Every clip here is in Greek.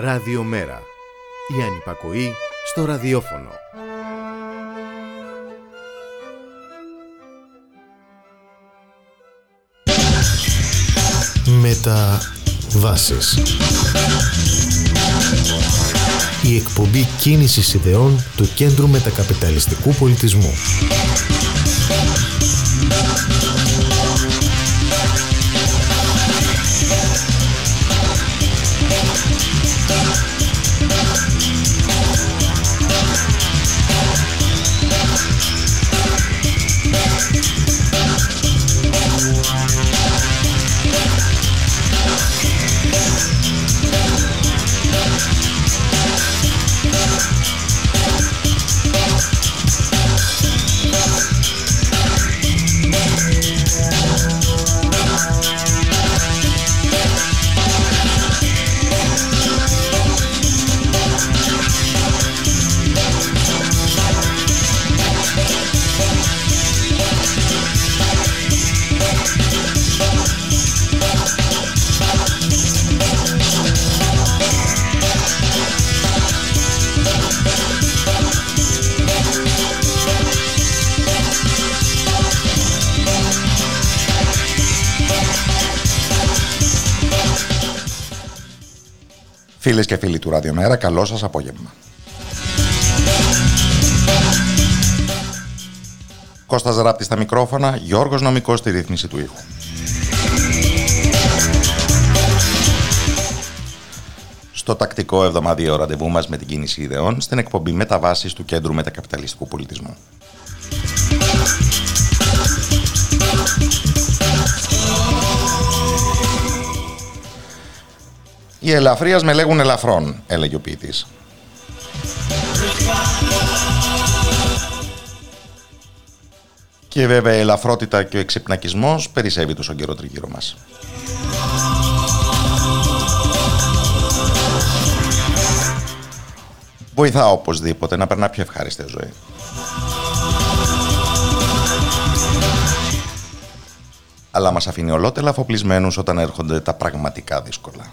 Ραδιομέρα. Η ανυπακοή στο ραδιόφωνο. Μεταβάσεις. Η εκπομπή κίνησης ιδεών του Κέντρου Μετακαπιταλιστικού Πολιτισμού. Του Ραδιομέρα, καλό σας απόγευμα. Κώστας Ράπτη στα μικρόφωνα, Γιώργος Νομικός στη ρύθμιση του ήχου. Στο τακτικό εβδομαδιαίο ραντεβού μας με την κίνηση ιδεών στην εκπομπή Μεταβάσεις του Κέντρου Μετακαπιταλιστικού Πολιτισμού. «Οι ελαφρίας με λέγουν ελαφρών», έλεγε ο ποιητής. Και βέβαια η ελαφρότητα και ο εξυπνακισμός περισσεύει τόσο καιρό τριγύρω μας. Βοηθά οπωσδήποτε να περνά πιο ευχάριστη ζωή. Αλλά μας αφήνει ολότελα αφοπλισμένους όταν έρχονται τα πραγματικά δύσκολα.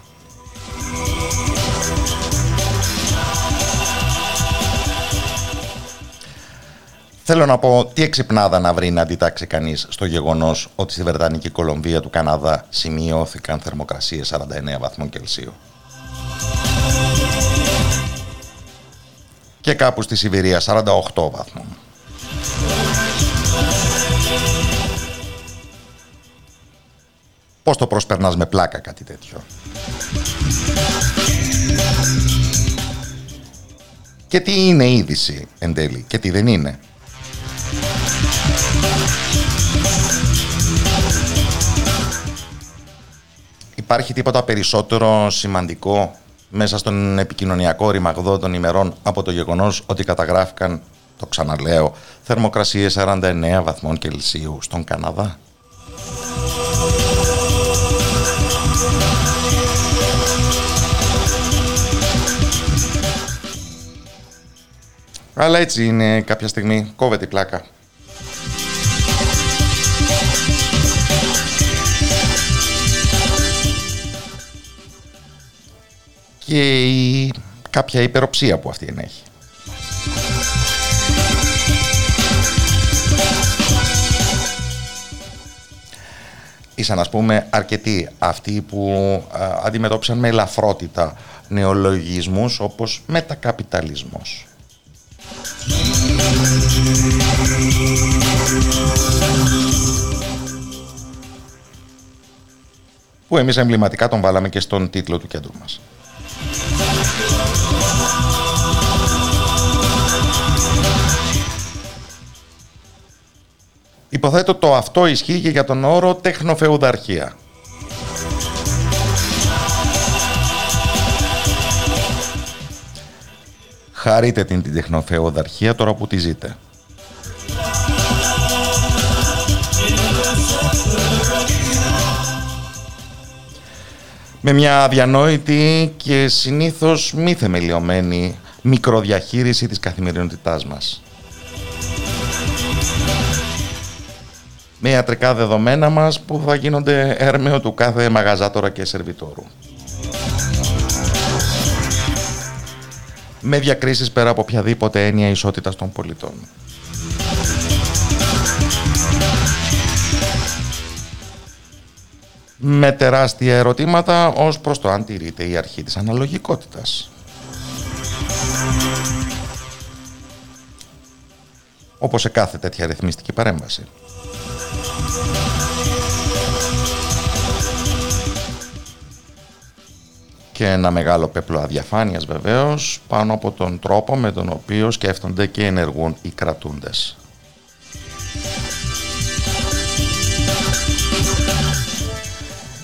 Θέλω να πω τι εξυπνάδα να βρει να αντιτάξει κανείς στο γεγονός ότι στη Βρετανική Κολομβία του Καναδά σημειώθηκαν θερμοκρασίες 49 βαθμών Κελσίου. Και κάπου στη Σιβηρία 48 βαθμών. Πώς το προσπερνάς με πλάκα κάτι τέτοιο. Και τι είναι είδηση εν τέλει και τι δεν είναι. Υπάρχει τίποτα περισσότερο σημαντικό μέσα στον επικοινωνιακό ρημαγδό των ημερών από το γεγονός ότι καταγράφηκαν, το ξαναλέω, θερμοκρασίες 49 βαθμών Κελσίου στον Καναδά; Αλλά έτσι είναι κάποια στιγμή, κόβεται η πλάκα. Και η, κάποια υπεροψία που αυτή ενέχει. Ήσαν ας πούμε αρκετοί αυτοί που αντιμετώπισαν με ελαφρότητα νεολογισμούς όπως μετακαπιταλισμός. Που εμείς εμβληματικά τον βάλαμε και στον τίτλο του κέντρου μας. Υποθέτω το αυτό ισχύει και για τον όρο τεχνοφεουδαρχία. Χαρείτε την, την τεχνοφεουδαρχία τώρα που τη ζείτε. Με μια αδιανόητη και συνήθως μη θεμελιωμένη μικροδιαχείριση της καθημερινότητάς μας. Με ιατρικά δεδομένα μας που θα γίνονται έρμεο του κάθε μαγαζάτορα και σερβιτόρου. Με διακρίσεις πέρα από οποιαδήποτε έννοια ισότητας των πολιτών. Με τεράστια ερωτήματα ως προς το αν τηρείται η αρχή της αναλογικότητας. Όπως σε κάθε τέτοια ρυθμιστική παρέμβαση. Και ένα μεγάλο πέπλο αδιαφάνειας βεβαίως πάνω από τον τρόπο με τον οποίο σκέφτονται και ενεργούν οι κρατούντες.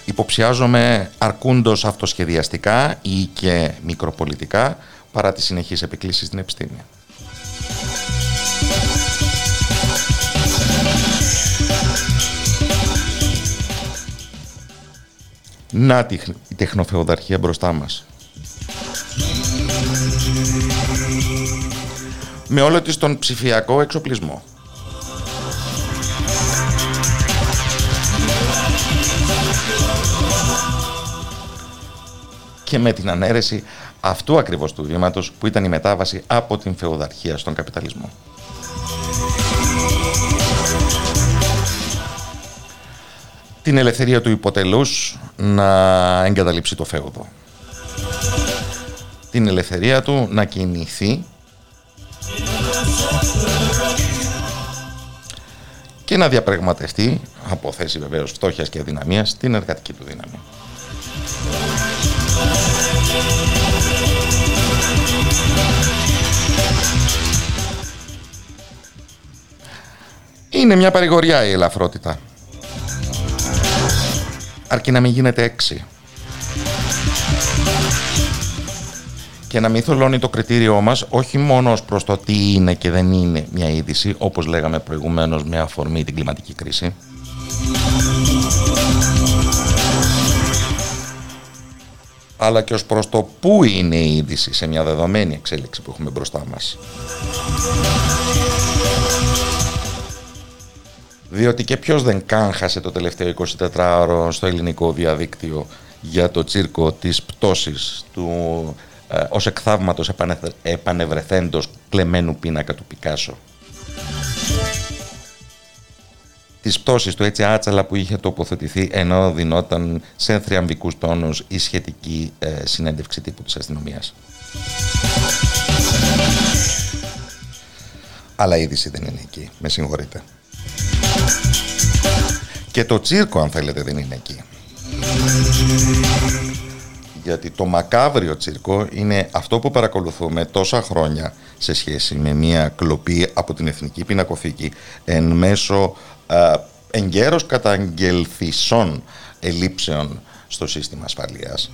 Υποψιάζομαι αρκούντος αυτοσχεδιαστικά ή και μικροπολιτικά παρά τις συνεχείς επικλήσεις στην επιστήμη. Να η τεχνοφεοδαρχία μπροστά μας. Με όλο της τον ψηφιακό εξοπλισμό. Και με την ανέρεση αυτού ακριβώς του βήματος που ήταν η μετάβαση από την φεοδαρχία στον καπιταλισμό. Την ελευθερία του υποτελούς να εγκαταλείψει το φέουδο. Την ελευθερία του να κινηθεί και να διαπραγματευτεί, από θέση βεβαίως φτώχειας και αδυναμίας, την εργατική του δύναμη. Είναι μια παρηγοριά η ελαφρότητα αρκεί να μην γίνεται έξι. Και να μην θολώνει το κριτήριό μας όχι μόνο ως προς το τι είναι και δεν είναι μια είδηση, όπως λέγαμε προηγουμένως με αφορμή την κλιματική κρίση. αλλά και ως προς το πού είναι η είδηση σε μια δεδομένη εξέλιξη που έχουμε μπροστά μας. Διότι και ποιος δεν κάγχασε το τελευταίο 24ωρο στο ελληνικό διαδίκτυο για το τσίρκο της πτώσης του ε, ως εκθαύματος επανευρεθέντος κλεμμένου πίνακα του Πικάσο. Τις πτώσεις του έτσι άτσαλα που είχε τοποθετηθεί ενώ δινόταν σε θριαμβικούς τόνους η σχετική ε, συνέντευξη τύπου της αστυνομίας. Αλλά η είδηση δεν είναι εκεί, με συγχωρείτε. Και το τσίρκο αν θέλετε δεν είναι εκεί. Γιατί το μακάβριο τσίρκο είναι αυτό που παρακολουθούμε τόσα χρόνια σε σχέση με μια κλοπή από την Εθνική Πινακοθήκη εν μέσω α, εγκαίρως καταγγελθισών ελλείψεων στο σύστημα ασφαλείας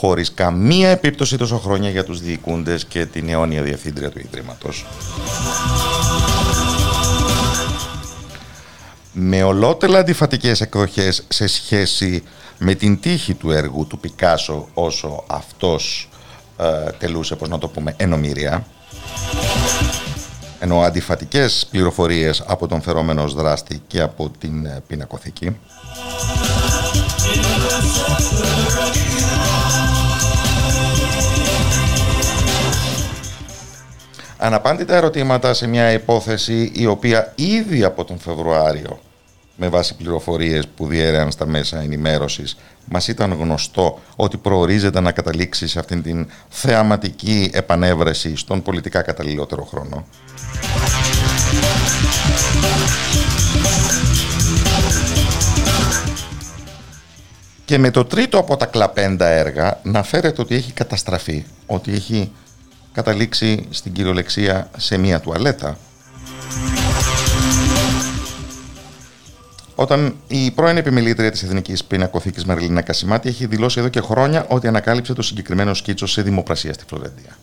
χωρίς καμία επίπτωση τόσο χρόνια για τους διοικούντες και την αιώνια διευθύντρια του Ιδρύματος. Με ολότελα αντιφατικές εκδοχές σε σχέση με την τύχη του έργου του Πικάσο όσο αυτός ε, τελούσε, πώς να το πούμε, ενομήρια ενώ αντιφατικές πληροφορίες από τον φερόμενο δράστη και από την ε, πινακοθήκη. Αναπάντητα ερωτήματα σε μια υπόθεση η οποία ήδη από τον Φεβρουάριο με βάση πληροφορίες που διέρεαν στα μέσα ενημέρωσης μας ήταν γνωστό ότι προορίζεται να καταλήξει σε αυτήν την θεαματική επανέβρεση στον πολιτικά καταλληλότερο χρόνο. Και με το τρίτο από τα κλαπέντα έργα να φέρετε ότι έχει καταστραφεί, ότι έχει καταλήξει στην κυριολεξία σε μία τουαλέτα. Όταν η πρώην επιμελήτρια της Εθνικής Πινακοθήκης Μαριλίνα Κασιμάτη έχει δηλώσει εδώ και χρόνια ότι ανακάλυψε το συγκεκριμένο σκίτσο σε δημοπρασία στη Φλωρεντία.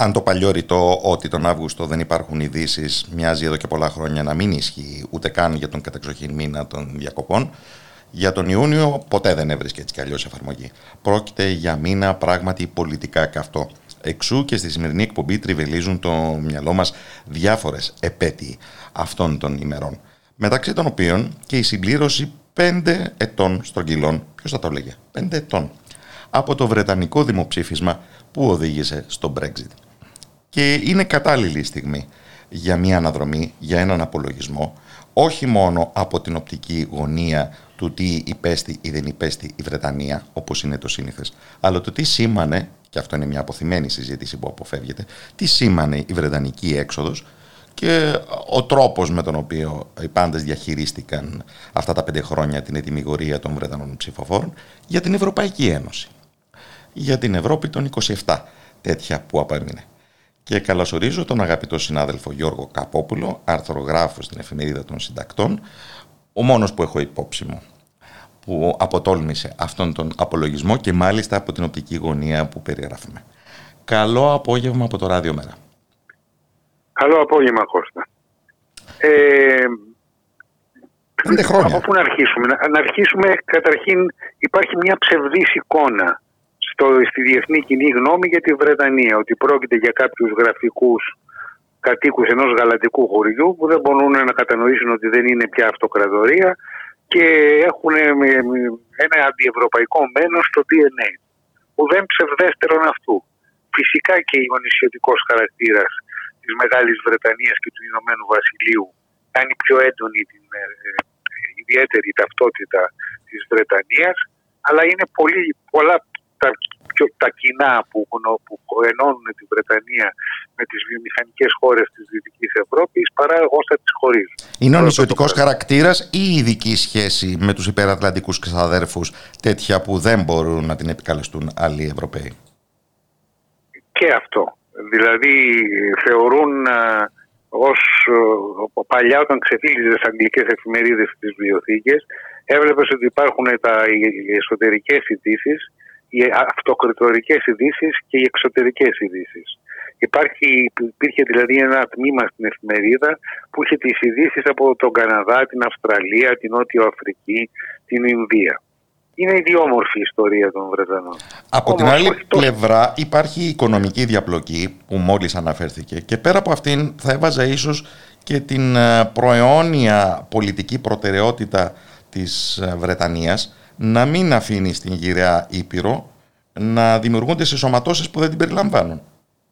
Αν το παλιό ρητό ότι τον Αύγουστο δεν υπάρχουν ειδήσεις μοιάζει εδώ και πολλά χρόνια να μην ισχύει ούτε καν για τον κατεξοχήν μήνα των διακοπών, για τον Ιούνιο ποτέ δεν έβρισκε έτσι κι αλλιώς εφαρμογή. Πρόκειται για μήνα πράγματι πολιτικά καυτό. Εξού και στη σημερινή εκπομπή τριβελίζουν το μυαλό μας διάφορες επέτειοι αυτών των ημερών. Μεταξύ των οποίων και η συμπλήρωση πέντε ετών στρογγυλών, ποιος θα το έλεγε, πέντε ετών, από το Βρετανικό δημοψήφισμα που οδήγησε στο Brexit. Και είναι κατάλληλη η στιγμή για μια αναδρομή, για έναν απολογισμό, όχι μόνο από την οπτική γωνία του τι υπέστη ή δεν υπέστη η Βρετανία, όπως είναι το σύνηθες, αλλά το τι σήμανε, και αυτό είναι μια αποθυμένη συζήτηση που αποφεύγεται, τι σήμανε η Βρετανική έξοδος και ο τρόπος με τον οποίο οι πάντες διαχειρίστηκαν αυτά τα πέντε χρόνια την ετοιμιγορία των Βρετανών ψηφοφόρων για την Ευρωπαϊκή Ένωση. Για την Ευρώπη των 27, τέτοια που απέμεινε. Και καλωσορίζω τον αγαπητό συνάδελφο Γιώργο Καπόπουλο, αρθρογράφος στην Εφημερίδα των Συντακτών, ο μόνος που έχω υπόψη μου που αποτόλμησε αυτόν τον απολογισμό και μάλιστα από την οπτική γωνία που περιγράφουμε. Καλό απόγευμα από το Ράδιο Μέρα. Καλό απόγευμα Κώστα. Ε, Πέντε χρόνια. Από πού να αρχίσουμε; Να, να αρχίσουμε καταρχήν υπάρχει μια ψευδής εικόνα στο, στη διεθνή κοινή γνώμη για τη Βρετανία ότι πρόκειται για κάποιους γραφικούς κατοίκους ενός γαλατικού χωριού που δεν μπορούν να κατανοήσουν ότι δεν είναι πια αυτοκρατορία και έχουν ένα αντιευρωπαϊκό μένος στο DNA. Ουδέν ψευδέστερον αυτού. Φυσικά και ο νησιωτικός χαρακτήρας της Μεγάλης Βρετανίας και του Ηνωμένου Βασιλείου κάνει πιο έντονη την ε, ε, ιδιαίτερη ταυτότητα της Βρετανίας αλλά είναι πολύ, πολλά τα, τα κοινά που, που ενώνουν τη Βρετανία με τις βιομηχανικές χώρες της Δυτικής Ευρώπης παρά όσα τις χωρίζουν. Είναι ο νησιωτικός χαρακτήρας ή η ειδική σχέση με τους υπερατλαντικούς ξαδέρφους τέτοια που δεν μπορούν να την επικαλεστούν άλλοι Ευρωπαίοι; Και αυτό. Δηλαδή θεωρούν α, ως ε, παλιά όταν ξεφύγει τις αγγλικές εφημερίδες στις βιβλιοθήκες έβλεπες ότι υπάρχουν τα, οι εσωτερικές ειδήσει, οι αυτοκριτορικές ειδήσεις και οι εξωτερικές ειδήσεις. Υπάρχει, υπήρχε δηλαδή ένα τμήμα στην εφημερίδα που είχε τις ειδήσεις από τον Καναδά, την Αυστραλία, την Νότιο Αφρική, την Ινδία. Είναι ιδιόμορφη η ιστορία των Βρετανών. Από την άλλη πλευρά υπάρχει η οικονομική διαπλοκή που μόλις αναφέρθηκε και πέρα από αυτήν θα έβαζα ίσως και την ε, προαιώνια πολιτική προτεραιότητα της ε, Βρετανίας να μην αφήνει στην γυραιά Ήπειρο να δημιουργούνται συσσωματώσεις που δεν την περιλαμβάνουν.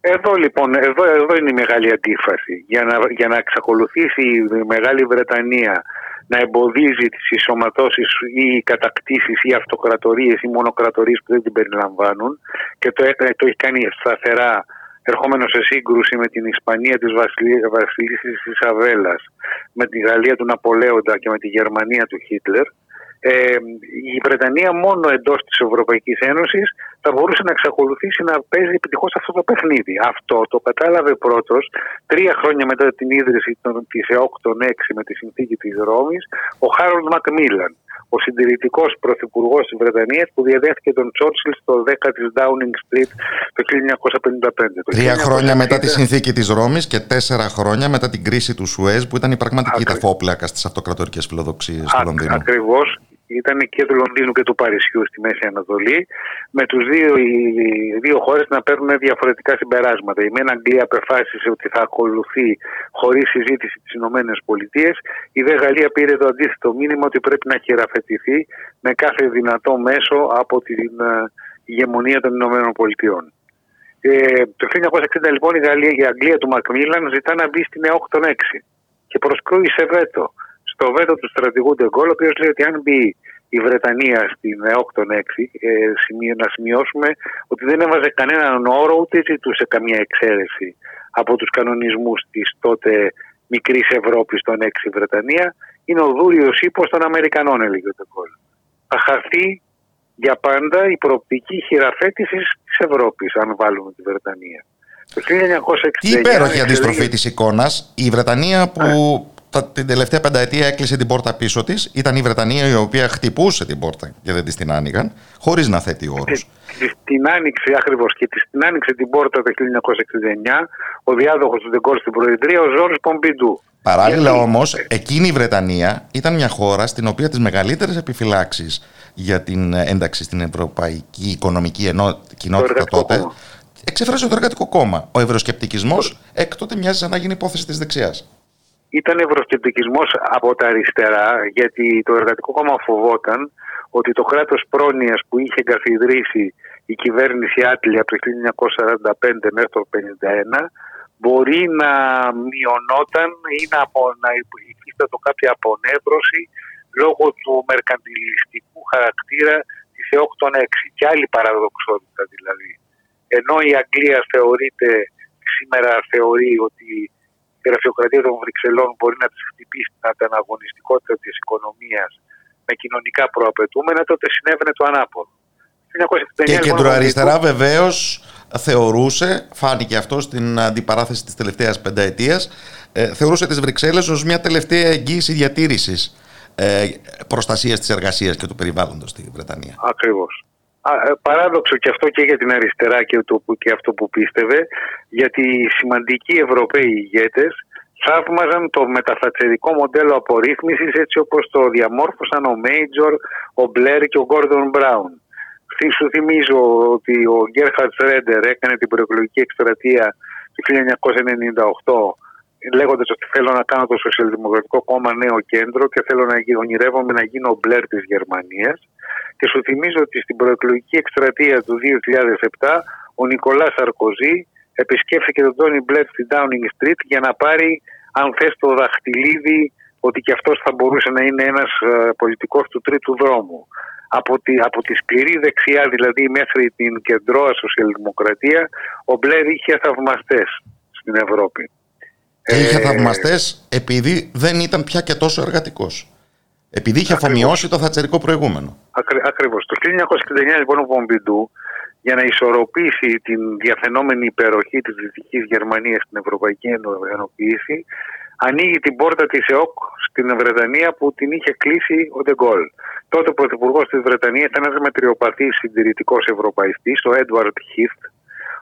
Εδώ λοιπόν, εδώ, εδώ είναι η μεγάλη αντίφαση. Για να, για να εξακολουθήσει η Μεγάλη Βρετανία να εμποδίζει τις ισοματώσεις ή κατακτήσεις ή αυτοκρατορίες ή μονοκρατορίες που δεν την περιλαμβάνουν και το, το έχει κάνει σταθερά ερχόμενος σε σύγκρουση με την Ισπανία της Βασιλίσης της Ισαβέλας, με τη Γαλλία του Ναπολέοντα και με τη Γερμανία του Χίτλερ, ε, η Βρετανία μόνο εντός της Ευρωπαϊκής Ένωσης θα μπορούσε να εξακολουθήσει να παίζει επιτυχώς αυτό το παιχνίδι. Αυτό το κατάλαβε πρώτος τρία χρόνια μετά την ίδρυση της ΕΟΚ των 6 με τη συνθήκη της Ρώμης, ο Χάρολντ Μακμίλαν, ο συντηρητικός πρωθυπουργός της Βρετανίας που διαδέχθηκε τον Τσόρτσιλ στο 10 τη Downing Street το 1955. Τρία χρόνια μετά τη συνθήκη της Ρώμης και τέσσερα χρόνια μετά την κρίση του Σουέζ που ήταν η πραγματική ταφόπλακας στι αυτοκρατορικέ φιλοδοξίε του Λονδίνου. Ακριβώς ήταν και του Λονδίνου και του Παρισιού στη Μέση Ανατολή, με τους δύο, οι δύο χώρες να παίρνουν διαφορετικά συμπεράσματα. Η Μένα Αγγλία απεφάσισε ότι θα ακολουθεί χωρίς συζήτηση τις Ηνωμένες Πολιτείες. Η Δε Γαλλία πήρε το αντίθετο μήνυμα ότι πρέπει να χειραφετηθεί με κάθε δυνατό μέσο από την ε, ηγεμονία των Ηνωμένων Πολιτειών. Ε, το 1960 λοιπόν η, Γαλλία, η Αγγλία του Μακμίλαν ζητά να μπει στην ΕΟΚ των 6 και προσκρούει σε βέτο στο βέτο του στρατηγού Ντεγκόλ, ο οποίος λέει ότι αν μπει η Βρετανία στην ΕΟΚ των 6, ε, να σημειώσουμε ότι δεν έβαζε κανέναν όρο ούτε ζητούσε καμία εξαίρεση από τους κανονισμούς της τότε μικρής Ευρώπης των 6 η Βρετανία, είναι ο δούριος ύπος των Αμερικανών, έλεγε ο Ντεγκόλ. Θα χαθεί για πάντα η προοπτική χειραφέτησης της Ευρώπης, αν βάλουμε τη Βρετανία. Το 1969, Τι υπέροχη αντιστροφή της εικόνας. Η Βρετανία που την τελευταία πενταετία έκλεισε την πόρτα πίσω της. Ήταν η Βρετανία η οποία χτυπούσε την πόρτα και δεν της την άνοιγαν, χωρίς να θέτει όρους. Την άνοιξε ακριβώς και την άνοιξε την πόρτα το 1969 ο διάδοχος του Ντεγκόλ στην Προεδρία, ο Ζόρι Πομπιντού. Παράλληλα όμως, εκείνη η Βρετανία ήταν μια χώρα στην οποία τις μεγαλύτερες επιφυλάξεις για την ένταξη στην Ευρωπαϊκή Οικονομική Ενό... Κοινότητα τότε κόμμα. εξέφρασε το Εργατικό Κόμμα. Ο ευρωσκεπτικισμός έκτοτε μοιάζει σαν να γίνει υπόθεση της δεξιάς ήταν ευρωσκεπτικισμό από τα αριστερά, γιατί το Εργατικό Κόμμα φοβόταν ότι το κράτος πρόνοιας που είχε εγκαθιδρύσει η κυβέρνηση Άτλια από το 1945 μέχρι το 1951 μπορεί να μειωνόταν ή να, να υφίστατο κάποια απονέβρωση λόγω του μερκαντιλιστικού χαρακτήρα της ΕΟΚ των 6 και άλλη παραδοξότητα δηλαδή. Ενώ η Αγγλία θεωρείται, σήμερα θεωρεί ότι η γραφειοκρατία των Βρυξελών μπορεί να τη χτυπήσει την ανταγωνιστικότητα της οικονομίας με κοινωνικά προαπαιτούμενα, τότε συνέβαινε το ανάποδο. Και η κεντροαριστερά βεβαίως θεωρούσε, φάνηκε αυτό στην αντιπαράθεση της τελευταίας πενταετίας, ε, θεωρούσε τις Βρυξέλλες ως μια τελευταία εγγύηση διατήρησης ε, προστασίας της εργασίας και του περιβάλλοντος στη Βρετανία. Ακριβώς. Ε, παράδοξο και αυτό και για την αριστερά και, το, και αυτό που πίστευε, γιατί οι σημαντικοί Ευρωπαίοι ηγέτες θαύμαζαν το μεταφατσερικό μοντέλο απορρίθμισης έτσι όπως το διαμόρφωσαν ο Μέιτζορ, ο Μπλερ και ο Γκόρντον Μπράουν. Σου θυμίζω ότι ο Γκέρχαρτ Ρέντερ έκανε την προεκλογική εκστρατεία του 1998 λέγοντας ότι θέλω να κάνω το Σοσιαλδημοκρατικό Κόμμα νέο κέντρο και θέλω να ονειρεύομαι να γίνω ο Μπλερ της Γερμανίας. Και σου θυμίζω ότι στην προεκλογική εκστρατεία του 2007 ο Νικολάς Σαρκοζή επισκέφθηκε τον Τόνι Μπλερ στη Downing Street για να πάρει, αν θες, το δαχτυλίδι ότι και αυτός θα μπορούσε να είναι ένας ε, πολιτικός του τρίτου δρόμου. Από τη, από τη σκληρή δεξιά, δηλαδή μέχρι την κεντρώα σοσιαλδημοκρατία, ο Μπλερ είχε θαυμαστές στην Ευρώπη. Είχε ε, θαυμαστές επειδή δεν ήταν πια και τόσο εργατικός. Επειδή είχε αφομοιώσει το θατσερικό προηγούμενο. Ακριβώς. Το 1969 λοιπόν ο Πομπιντού για να ισορροπήσει την διαφαινόμενη υπεροχή της Δυτικής Γερμανίας στην Ευρωπαϊκή Ενοποίηση ανοίγει την πόρτα της ΕΟΚ στην Βρετανία που την είχε κλείσει ο Ντεγκόλ. Τότε ο Πρωθυπουργός της Βρετανίας ήταν ένας μετριοπαθής συντηρητικός ευρωπαϊστής, ο Έντουαρτ Χίθ,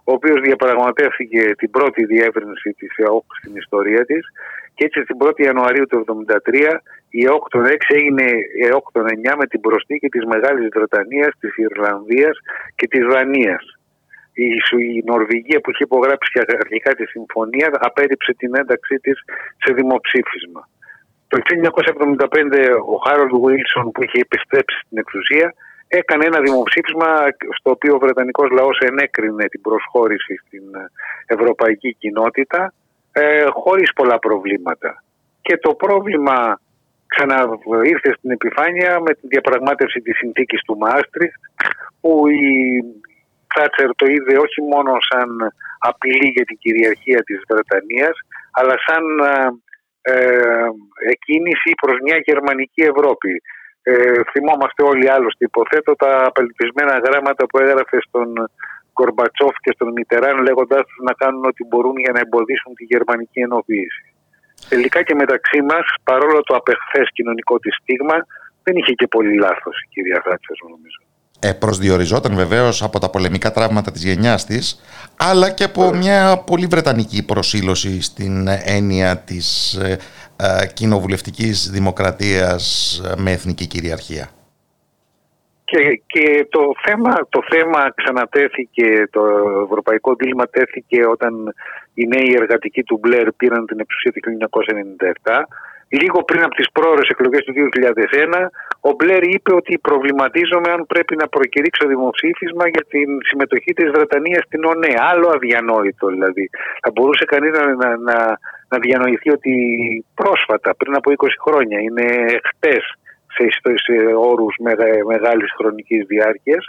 ο οποίος διαπραγματεύθηκε την πρώτη διεύρυνση της ΕΟΚ στην ιστορία της και έτσι στην 1η Ιανουαρίου του 1973 η ΕΟΚ των 6 έγινε η ΕΟΚ των 9 με την προσθήκη της Μεγάλης Βρετανίας, της Ιρλανδίας και της Δανίας. Η, η Νορβηγία που είχε υπογράψει αρχικά τη συμφωνία απέριψε την ένταξή της σε δημοψήφισμα. Το 1975 ο Χάρολντ Βίλσον που είχε επιστρέψει στην εξουσία έκανε ένα δημοψήφισμα στο οποίο ο Βρετανικός λαός ενέκρινε την προσχώρηση στην ευρωπαϊκή κοινότητα ε, χωρίς πολλά προβλήματα. Και το πρόβλημα ξαναήρθε στην επιφάνεια με τη διαπραγμάτευση της συνθήκης του Μάστριχτ που η Θάτσερ το είδε όχι μόνο σαν απειλή για την κυριαρχία της Βρετανίας αλλά σαν ε, ε εκκίνηση προς μια γερμανική Ευρώπη. Ε, θυμόμαστε όλοι άλλωστε υποθέτω τα απελπισμένα γράμματα που έγραφε στον Κορμπατσόφ και στον Μιτεράν λέγοντάς τους να κάνουν ό,τι μπορούν για να εμποδίσουν τη γερμανική ενοποίηση. Τελικά και μεταξύ μας, παρόλο το απεχθές κοινωνικό της στίγμα, δεν είχε και πολύ λάθος η κυρία Θάτσερ, νομίζω. Ε, προσδιοριζόταν βεβαίως από τα πολεμικά τραύματα της γενιάς της, αλλά και από μια πολύ βρετανική προσήλωση στην έννοια της ε, ε, κοινοβουλευτικής δημοκρατίας ε, με εθνική κυριαρχία. Και, και το, θέμα, το θέμα ξανατέθηκε, το ευρωπαϊκό δίλημα τέθηκε όταν οι νέοι εργατικοί του Μπλερ πήραν την εξουσία το 1997. Λίγο πριν από τις πρόορες εκλογές του 2001, ο Μπλερ είπε ότι προβληματίζομαι αν πρέπει να προκηρύξω δημοψήφισμα για την συμμετοχή της Βρετανίας στην ΟΝΕ. Άλλο αδιανόητο δηλαδή. Θα μπορούσε κανείς να, να, να, να διανοηθεί ότι πρόσφατα, πριν από 20 χρόνια, είναι χτες, σε, σε όρους μεγάλης χρονικής διάρκειας.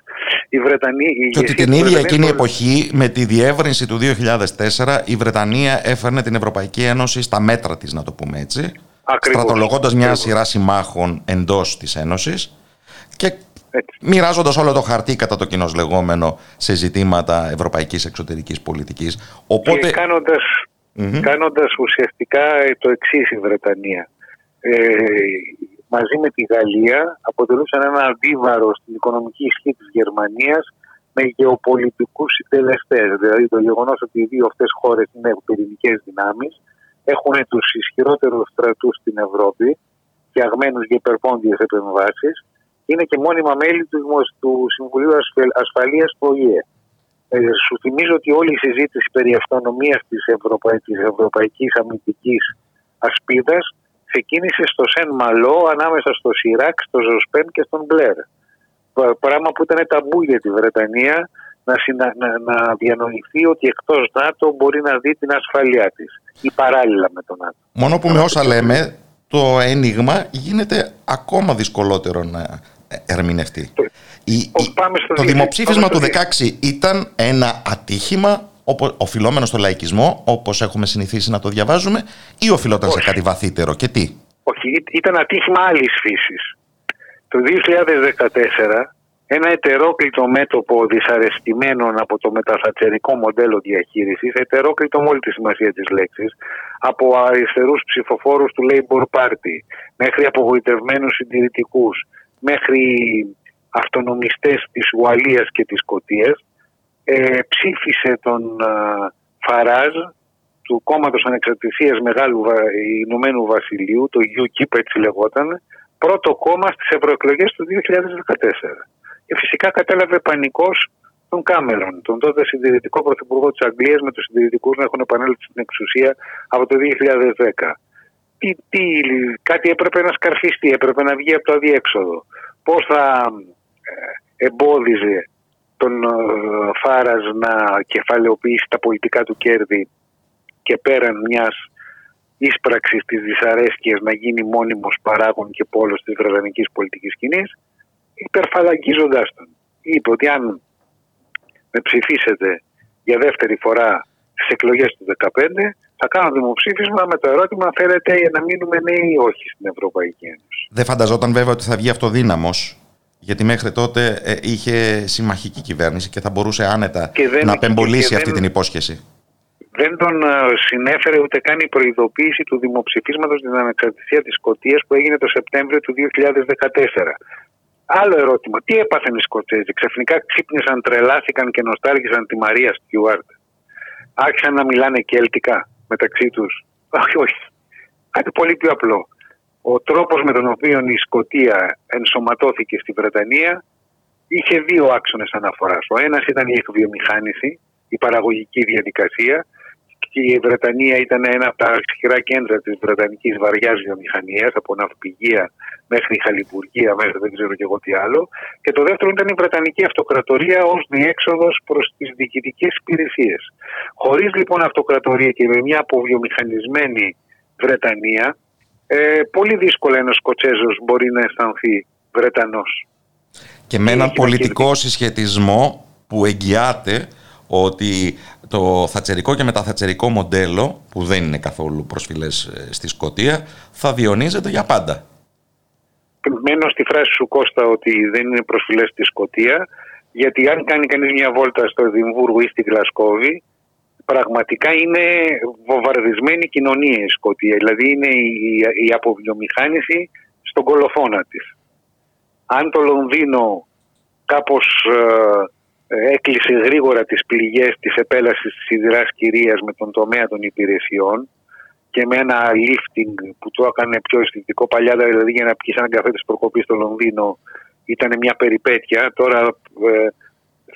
Η Βρετανία. Και ότι την ίδια εκείνη εποχή, με τη διεύρυνση του 2004, η Βρετανία έφερνε την Ευρωπαϊκή Ένωση στα μέτρα της, να το πούμε έτσι. Στρατολογώντας μια σειρά συμμάχων εντός της Ένωσης και μοιράζοντας όλο το χαρτί κατά το κοινό λεγόμενο σε ζητήματα ευρωπαϊκής εξωτερικής πολιτικής. Οπότε... Και κάνοντας, κάνοντας ουσιαστικά το εξής η Βρετανία. Ε, μαζί με τη Γαλλία αποτελούσαν ένα αντίβαρο στην οικονομική ισχύ της Γερμανίας με γεωπολιτικούς συντελεστές. Δηλαδή το γεγονός ότι οι δύο αυτές χώρες είναι πυρηνικές δυνάμεις, έχουν τους ισχυρότερους στρατούς στην Ευρώπη και αγμένους για υπερπόντιες επεμβάσεις, είναι και μόνιμα μέλη του, του Συμβουλίου Ασφαλείας του ΟΗΕ. Ε, σου θυμίζω ότι όλη η συζήτηση περί αυτονομίας της, Ευρωπαϊ... της Ευρωπαϊκής Αμυντικής Ασπίδας ξεκίνησε στο Σεν Μαλό ανάμεσα στο Σιράκ, στο Ζοσπέν και στον Μπλερ. Πράγμα που ήταν ταμπού για τη Βρετανία να, συνα, να, να διανοηθεί ότι εκτός ΝΑΤΟ μπορεί να δει την ασφαλειά της ή παράλληλα με τον ΝΑΤΟ. Μόνο που με όσα λέμε το ένιγμα γίνεται ακόμα δυσκολότερο να ερμηνευτεί. Το, η, το δημοψήφισμα του 16 ήταν ένα ατύχημα οφειλόμενο στο λαϊκισμό, όπως έχουμε συνηθίσει να το διαβάζουμε, ή οφειλόταν σε κάτι βαθύτερο και τι; Όχι, ήταν ατύχημα άλλης φύσης. Το 2014 ένα ετερόκλητο μέτωπο δυσαρεστημένων από το μεταθατσερικό μοντέλο διαχείρισης, ετερόκλητο με όλη τη σημασία της λέξης, από αριστερούς ψηφοφόρους του Labour Party, μέχρι απογοητευμένους συντηρητικούς, μέχρι αυτονομιστές της Ουαλίας και της Σκοτίας, ε, ψήφισε τον ε, Φαράζ του κόμματος ανεξαρτησίας Μεγάλου Ηνωμένου Βασιλείου, το UKIP έτσι λεγόταν, πρώτο κόμμα στις ευρωεκλογές του 2014. Και φυσικά κατέλαβε πανικός τον Κάμερον, τον τότε συντηρητικό πρωθυπουργό της Αγγλίας με τους συντηρητικούς να έχουν επανέλθει στην εξουσία από το 2010. Τι, τι, κάτι έπρεπε να σκαρφιστεί, έπρεπε να βγει από το αδιέξοδο. Πώς θα ε, εμπόδιζε τον ε, Φάρας να κεφαλαιοποιήσει τα πολιτικά του κέρδη και πέραν μιας ίσπραξης της δυσαρέσκειας να γίνει μόνιμος παράγων και πόλος της βρετανικής πολιτικής σκηνής υπερφαλαγγίζοντάς τον. Είπε ότι αν με ψηφίσετε για δεύτερη φορά στις εκλογές του 2015 θα κάνω δημοψήφισμα με το ερώτημα θέλετε να μείνουμε νέοι ή όχι στην Ευρωπαϊκή Ένωση. Δεν φανταζόταν βέβαια ότι θα βγει αυτοδύναμος Γιατί μέχρι τότε ε, είχε συμμαχική κυβέρνηση και θα μπορούσε άνετα Και δεν- να και- απεμπολίσει και αυτή δεν- την υπόσχεση. δεν τον ε, συνέφερε ούτε καν η προειδοποίηση του δημοψηφίσματος στην ανεξαρτησία της Σκωτίας που έγινε το Σεπτέμβριο του 2014. Άλλο ερώτημα. Τι έπαθαν οι Σκοτσέζοι. Ξαφνικά ξύπνησαν, τρελάθηκαν και νοστάλγησαν τη Μαρία Στιούαρτ. Άρχισαν να μιλάνε κέλτικα μεταξύ τους. Όχι, όχι. Κάτι πολύ πιο απλό. Ο τρόπος με τον οποίο η Σκωτία ενσωματώθηκε στη Βρετανία είχε δύο άξονες αναφοράς. Ο ένας ήταν η εκβιομηχάνηση, η παραγωγική διαδικασία και η Βρετανία ήταν ένα από τα ισχυρά κέντρα της Βρετανικής βαριάς βιομηχανίας από ναυπηγεία μέχρι χαλιβουργία μέχρι δεν ξέρω και εγώ τι άλλο και το δεύτερο ήταν η Βρετανική Αυτοκρατορία ως διέξοδος προς τις διοικητικές υπηρεσίες. Χωρίς λοιπόν αυτοκρατορία και με μια αποβιομηχανισμένη Βρετανία ε, πολύ δύσκολα ένας Σκοτσέζος μπορεί να αισθανθεί Βρετανός. Και με έναν έχει να πολιτικό συσχετισμό που εγγυάται ότι το θατσερικό και μεταθατσερικό μοντέλο, που δεν είναι καθόλου προσφυλές ε, στη Σκωτία, θα διονύζεται για πάντα. μένω στη φράση σου Κώστα ότι δεν είναι προσφυλές στη Σκωτία γιατί αν κάνει κανείς μια βόλτα στο Εδιμβούργο ή στη Γλασκόβη πραγματικά είναι βομβαρδισμένη κοινωνία η Σκωτία δηλαδή είναι η, η αποβιομηχάνηση στον κολοφόνα της αν το Λονδίνο κάπως ε, έκλεισε γρήγορα τις πληγές της επέλασης της σιδηράς κυρίας με τον τομέα των υπηρεσιών και με ένα lifting που το έκανε πιο αισθητικό παλιά, δηλαδή για να πιεις έναν καφέ της προκοπής στο Λονδίνο ήταν μια περιπέτεια. Τώρα ε,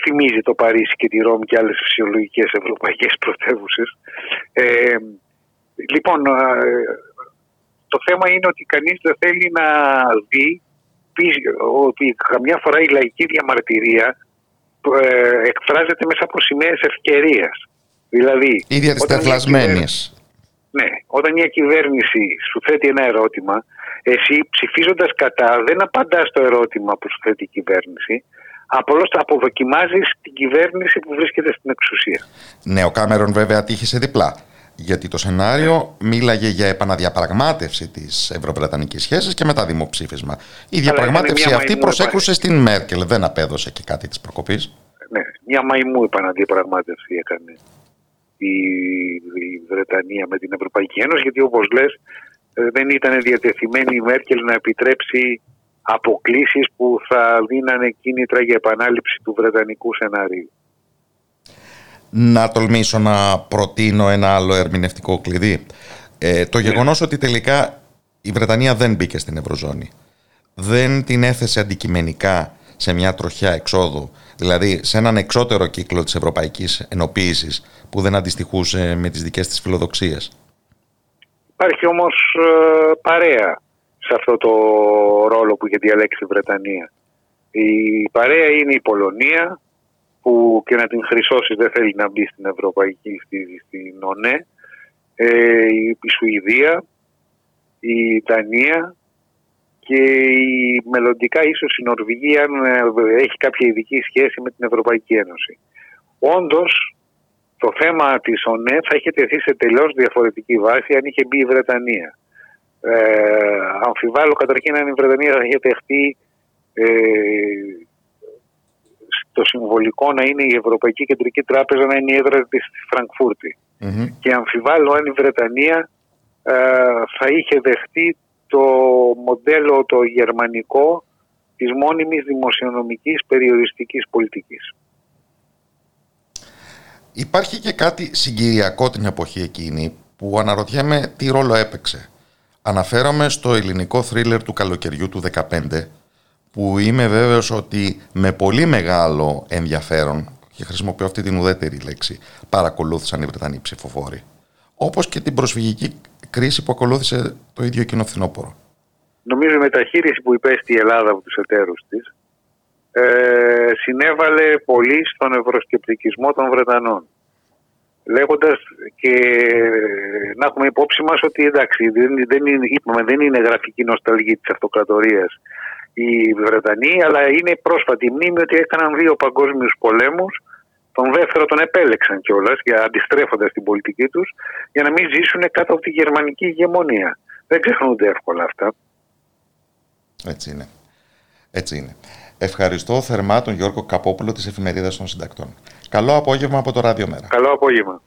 θυμίζει το Παρίσι και τη Ρώμη και άλλες φυσιολογικές ευρωπαϊκές πρωτεύουσες. Ε, λοιπόν, ε, το θέμα είναι ότι κανείς δεν θέλει να δει πι- ότι καμιά φορά η λαϊκή διαμαρτυρία ε, εκφράζεται μέσα από σημαίες ευκαιρίας. Δηλαδή, Ίδια της όταν μια τεφλασμένης. ναι, όταν μια κυβέρνηση σου θέτει ένα ερώτημα, εσύ ψηφίζοντας κατά δεν απαντάς στο ερώτημα που σου θέτει η κυβέρνηση, απλώς αποδοκιμάζεις την κυβέρνηση που βρίσκεται στην εξουσία. Ναι, ο Κάμερον βέβαια τύχησε διπλά. Γιατί το σενάριο μίλαγε για επαναδιαπραγμάτευση της Ευρωπρετανικής σχέσης και μετά δημοψήφισμα. Η διαπραγμάτευση μια αυτή μαϊμού προσέκρουσε στην Μέρκελ, δεν απέδωσε και κάτι της προκοπής. Ναι, μια μαϊμού επαναδιαπραγμάτευση έκανε η, η Βρετανία με την Ευρωπαϊκή Ένωση, γιατί όπως λες, δεν ήταν διατεθειμένη η Μέρκελ να επιτρέψει αποκλήσεις που θα δίνανε κίνητρα για επανάληψη του βρετανικού σενάριου. Να τολμήσω να προτείνω ένα άλλο ερμηνευτικό κλειδί. Ε, το γεγονός ότι τελικά η Βρετανία δεν μπήκε στην Ευρωζώνη. Δεν την έθεσε αντικειμενικά σε μια τροχιά εξόδου, δηλαδή σε έναν εξώτερο κύκλο της ευρωπαϊκής ενοποίησης που δεν αντιστοιχούσε με τις δικές της φιλοδοξίες. Υπάρχει όμως ε, παρέα σε αυτό το ρόλο που είχε διαλέξει η Βρετανία. Η παρέα είναι η Πολωνία που και να την χρυσώσει δεν θέλει να μπει στην Ευρωπαϊκή, στη, στην ΟΝΕ, ε, η, η Σουηδία, η Δανία και η μελλοντικά ίσως η Νορβηγία αν ε, έχει κάποια ειδική σχέση με την Ευρωπαϊκή Ένωση. Όντως το θέμα της ΟΝΕ θα είχε τεθεί σε τελείως διαφορετική βάση αν είχε μπει η Βρετανία. Ε, αμφιβάλλω καταρχήν αν η Βρετανία θα είχε δεχτεί ε, το συμβολικό να είναι η Ευρωπαϊκή Κεντρική Τράπεζα να είναι η έδρα της στη φραγκφουρτη Και αμφιβάλλω αν η Βρετανία ε, θα είχε δεχτεί το μοντέλο το γερμανικό της μόνιμης δημοσιονομικής περιοριστικής πολιτικής. Υπάρχει και κάτι συγκυριακό την εποχή εκείνη που αναρωτιέμαι τι ρόλο έπαιξε. Αναφέρομαι στο ελληνικό θρίλερ του καλοκαιριού του 2015 που είμαι βέβαιος ότι με πολύ μεγάλο ενδιαφέρον και χρησιμοποιώ αυτή την ουδέτερη λέξη παρακολούθησαν οι Βρετανοί ψηφοφόροι. Όπως και την προσφυγική κρίση που ακολούθησε το ίδιο εκείνο φθινόπωρο. Νομίζω η μεταχείριση που υπέστη η Ελλάδα από τους εταίρους της ε, συνέβαλε πολύ στον ευρωσκεπτικισμό των Βρετανών. Λέγοντας και να έχουμε υπόψη μας ότι εντάξει δεν, δεν, είναι, είπαμε, δεν είναι γραφική νοσταλγή της αυτοκρατορίας οι Βρετανοί αλλά είναι πρόσφατη μνήμη ότι έκαναν δύο παγκόσμιους πολέμους τον δεύτερο τον επέλεξαν κιόλας, για αντιστρέφοντας την πολιτική τους, για να μην ζήσουν κάτω από τη γερμανική ηγεμονία. Δεν ξεχνούνται εύκολα αυτά. Έτσι είναι. Έτσι είναι. Ευχαριστώ θερμά τον Γιώργο Καπόπουλο της Εφημερίδας των Συντακτών. Καλό απόγευμα από το Ράδιο Μέρα. Καλό απόγευμα.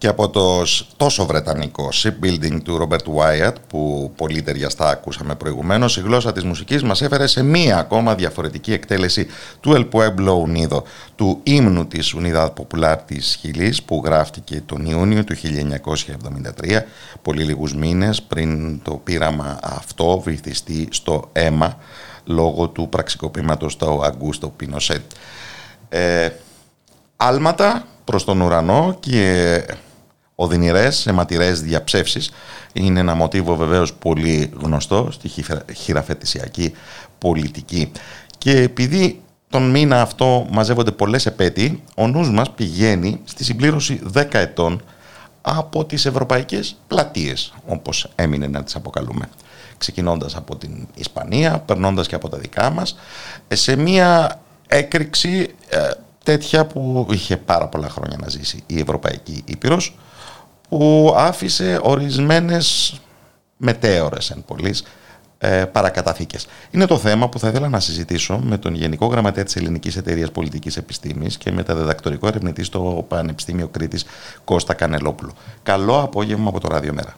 Και από το τόσο βρετανικό shipbuilding του Robert Wyatt που πολύ ταιριαστά ακούσαμε προηγουμένως η γλώσσα της μουσικής μας έφερε σε μία ακόμα διαφορετική εκτέλεση του El Pueblo Unido του ύμνου της Unidad Popular της Χιλής που γράφτηκε τον Ιούνιο του 1973 πολύ λίγους μήνες πριν το πείραμα αυτό βυθιστεί στο αίμα λόγω του πραξικοπήματος του Αγκούστο Πινοσέτ. Ε, άλματα προς τον ουρανό και οδυνηρές, αιματηρές διαψεύσεις. Είναι ένα μοτίβο βεβαίως πολύ γνωστό στη χειραφετησιακή πολιτική. Και επειδή τον μήνα αυτό μαζεύονται πολλές επέτειοι, ο νους μας πηγαίνει στη συμπλήρωση 10 ετών από τις ευρωπαϊκές πλατείες, όπως έμεινε να τις αποκαλούμε. Ξεκινώντας από την Ισπανία, περνώντας και από τα δικά μας, σε μία έκρηξη ε, τέτοια που είχε πάρα πολλά χρόνια να ζήσει η Ευρωπαϊκή Ήπειρος, που άφησε ορισμένες μετέωρες εν πολλής ε, παρακαταθήκες. Είναι το θέμα που θα ήθελα να συζητήσω με τον Γενικό Γραμματέα της Ελληνικής Εταιρείας Πολιτικής Επιστήμης και με τα διδακτορικό ερευνητή στο Πανεπιστήμιο Κρήτης Κώστα Κανελόπουλο. Καλό απόγευμα από το Ράδιο Μέρα.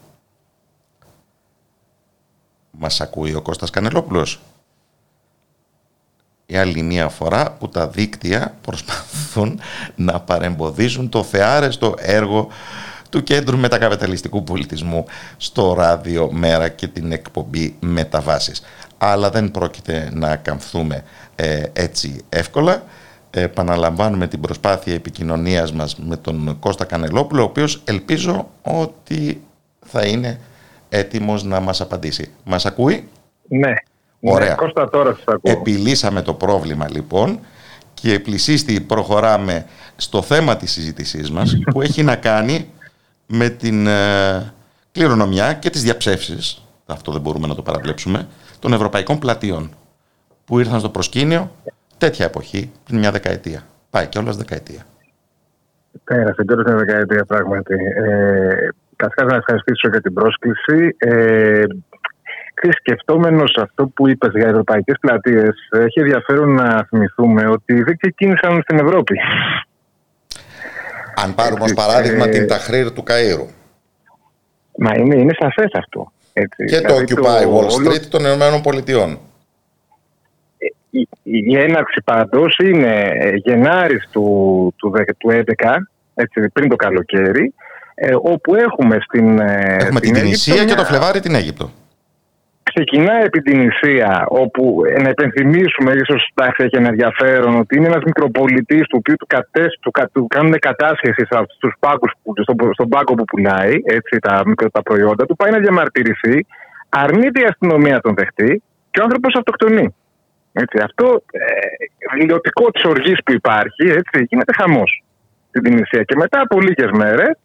Μας ακούει ο Κώστας Κανελόπουλος. Η άλλη μία φορά που τα δίκτυα προσπαθούν να παρεμποδίσουν το θεάρεστο έργο του Κέντρου Μετακαπιταλιστικού Πολιτισμού στο ράδιο Μέρα και την εκπομπή Μεταβάσεις. Αλλά δεν πρόκειται να καμφθούμε ε, έτσι εύκολα. Επαναλαμβάνουμε την προσπάθεια επικοινωνίας μας με τον Κώστα Κανελόπουλο, ο οποίος ελπίζω ότι θα είναι έτοιμος να μας απαντήσει. Μας ακούει; Ναι. Ωραία. Ναι, Κώστα τώρα σας ακούω. Επιλύσαμε το πρόβλημα λοιπόν και πλησίστη προχωράμε στο θέμα της συζήτησής μας που έχει να κάνει με την ε, κληρονομιά και τις διαψεύσεις, αυτό δεν μπορούμε να το παραβλέψουμε, των ευρωπαϊκών πλατείων που ήρθαν στο προσκήνιο τέτοια εποχή, πριν μια δεκαετία. Πάει και όλας δεκαετία. Πέρασε τώρα μια δεκαετία πράγματι. Ε, Καταρχάς να ευχαριστήσω για την πρόσκληση. Ε, σκεφτόμενος αυτό που είπες για ευρωπαϊκές πλατείες, έχει ενδιαφέρον να θυμηθούμε ότι δεν ξεκίνησαν στην Ευρώπη. Αν πάρουμε ως παράδειγμα ε, την Ταχρήρ του Καΐρου Μα είναι, είναι σαφές αυτό. Έτσι. και το Δηλαδή, Occupy Wall όλο- Street των Ηνωμένων Πολιτειών. η, η έναρξη πάντως είναι Γενάρης του, του, δε- του 11, έτσι, πριν το καλοκαίρι, ε, όπου έχουμε στην. ε, Έχουμε στην την Αίγυπτο Τινησία και μια- το Φλεβάρι την Αίγυπτο. Ξεκινάει επί την Ισία, όπου ε, να υπενθυμίσουμε, ίσως έχει ένα ενδιαφέρον, ότι είναι ένας μικροπολιτής του οποίου του, κατέσ, του, κα- του κάνουν κατάσχεση στου πάγκου, στον, στον πάγκο που πουλάει έτσι, τα, μικρο- τα προϊόντα του, πάει να διαμαρτυρηθεί, αρνείται η αστυνομία να τον δεχτεί και ο άνθρωπος αυτοκτονεί. Έτσι, αυτό ε, δηλωτικό της οργής που υπάρχει, έτσι, γίνεται χαμός στην Τινησία. Και μετά από λίγες μέρες,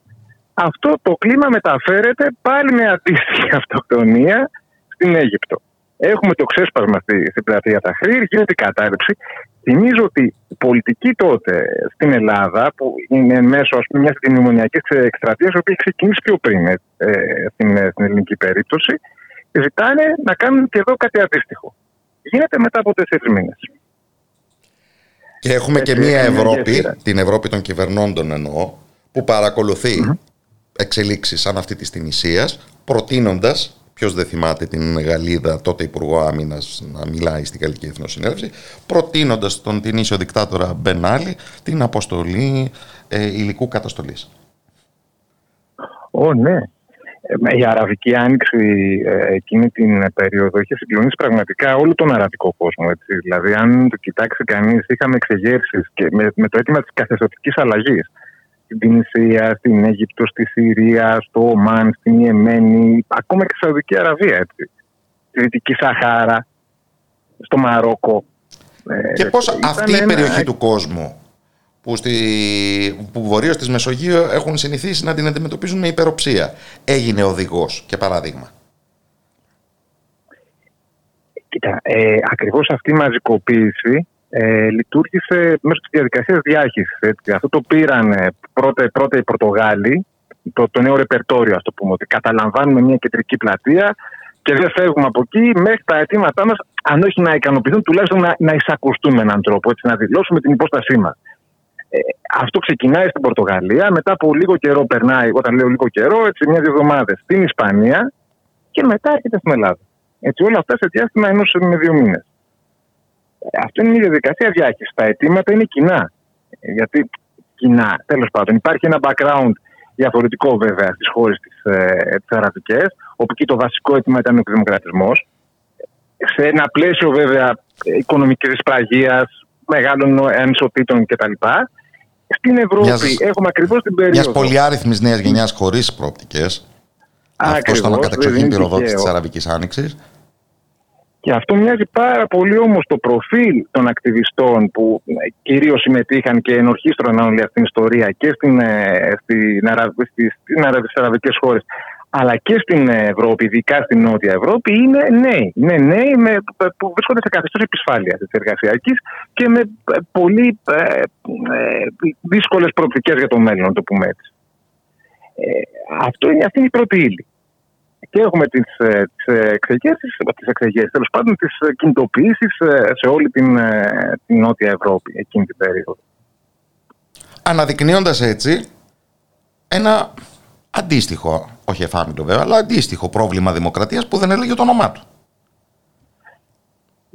αυτό το κλίμα μεταφέρεται πάλι με αντίστοιχη αυτοκτονία στην Αίγυπτο. Έχουμε το ξέσπασμα στη, στην πλατεία Ταχρήρ, γίνεται η κατάρρευση. Θυμίζω ότι η πολιτική τότε στην Ελλάδα, που είναι μέσω μιας κοινωνιακή εκστρατείας, η οποία έχει ξεκινήσει πιο πριν ε, στην, στην ελληνική περίπτωση, ζητάνε να κάνουν και εδώ κάτι αντίστοιχο. Γίνεται μετά από τέσσερις μήνες. Και έχουμε και Έτσι, μια είναι μια Ευρώπη, γέφυρα. την Ευρώπη των κυβερνώντων εννοώ, που παρακολουθεί εξελίξεις σαν αυτή της Τινησίας, προτείνοντας, ποιος δεν θυμάται την Γαλλίδα, τότε Υπουργό Άμυνας, να μιλάει στην Γαλλική Εθνοσυνέλευση, προτείνοντας τον Τινήσιο δικτάτορα Μπενάλη την αποστολή ε, υλικού καταστολής. Ω, ναι. Ε, Η Αραβική Άνοιξη ε, εκείνη την περίοδο είχε συγκλονίσει πραγματικά όλο τον αραβικό κόσμο. Έτσι. Δηλαδή, αν το κοιτάξει κανείς, είχαμε εξεγέρσεις και με, με το αίτημα της καθεστωτικής αλλαγής. Στην Τινησία, στην Αίγυπτο, στη Συρία, στο Ομάν, στην Ιεμένη, ακόμα και στη Σαουδική Αραβία. Έτσι. Στη Δυτική Σαχάρα, στο Μαρόκο. Ε, Και πώς ήταν αυτή η ένα- περιοχή του κόσμου που, στη, που βορείως της Μεσογείου έχουν συνηθίσει να την αντιμετωπίζουν με υπεροψία έγινε οδηγός και παράδειγμα; Κοίτα, ε, ακριβώς αυτή η μαζικοποίηση ε, λειτουργήσε μέσω της διαδικασίας διάχυσης. Αυτό το πήραν ε, πρώτα, πρώτα οι Πορτογάλοι, το, το νέο ρεπερτόριο, ας το πούμε, ότι καταλαμβάνουμε μια κεντρική πλατεία και δεν φεύγουμε από εκεί μέχρι τα αιτήματά μας, αν όχι να ικανοποιηθούν, τουλάχιστον να, να εισακουστούν με έναν τρόπο, έτσι, να δηλώσουμε την υπόστασή μας. Ε, αυτό ξεκινάει στην Πορτογαλία, μετά από λίγο καιρό περνάει, όταν λέω λίγο καιρό, έτσι μια-δύο εβδομάδες στην Ισπανία και μετά έρχεται στην Ελλάδα. Έτσι, όλα αυτά σε διάστημα ενός με δύο μήνες. Αυτό είναι μια διαδικασία διάχυση. Τα αιτήματα είναι κοινά. Ε, Γιατί κοινά, τέλος πάντων, υπάρχει ένα background διαφορετικό βέβαια στις χώρες τι ε, αραβικές, όπου εκεί το βασικό αίτημα ήταν ο εκδημοκρατισμός. Σε ένα πλαίσιο βέβαια οικονομικής δυσπραγία, μεγάλων ανισοτήτων κτλ. Στην Ευρώπη Μιας- έχουμε ακριβώς την περίοδο. Μιας πολυάριθμης νέας γενιάς χωρίς προοπτικές. Αυτό ήταν ο Ακριβώς, δεν κατεξοχήν είναι πυροδότης τυχαίο. της Αραβικής Άνοιξης. Και αυτό μοιάζει πάρα πολύ όμως το προφίλ των ακτιβιστών που κυρίως συμμετείχαν και ενορχίστρωναν όλη αυτή την ιστορία και στην, ε, στην, Αρα- στις, στις Αρα- στις αραβικές χώρες αλλά και στην Ευρώπη, ειδικά στην Νότια Ευρώπη, είναι νέοι. Είναι νέοι με, που βρίσκονται σε καθεστώς επισφάλειας της εργασιακής και με ε, πολύ ε, ε, δύσκολες προοπτικές για το μέλλον, να το πούμε έτσι. Ε, αυτό είναι, αυτή είναι η πρώτη ύλη και έχουμε τις, ε, τις εξεγέρσεις, τις εξεγέρσεις, τέλος πάντων τις ε, κινητοποιήσεις ε, σε όλη την, ε, την Νότια Ευρώπη εκείνη την περίοδο. Αναδεικνύοντας έτσι ένα αντίστοιχο, όχι εφάμιλο βέβαια, αλλά αντίστοιχο πρόβλημα δημοκρατίας που δεν έλεγε το όνομά του.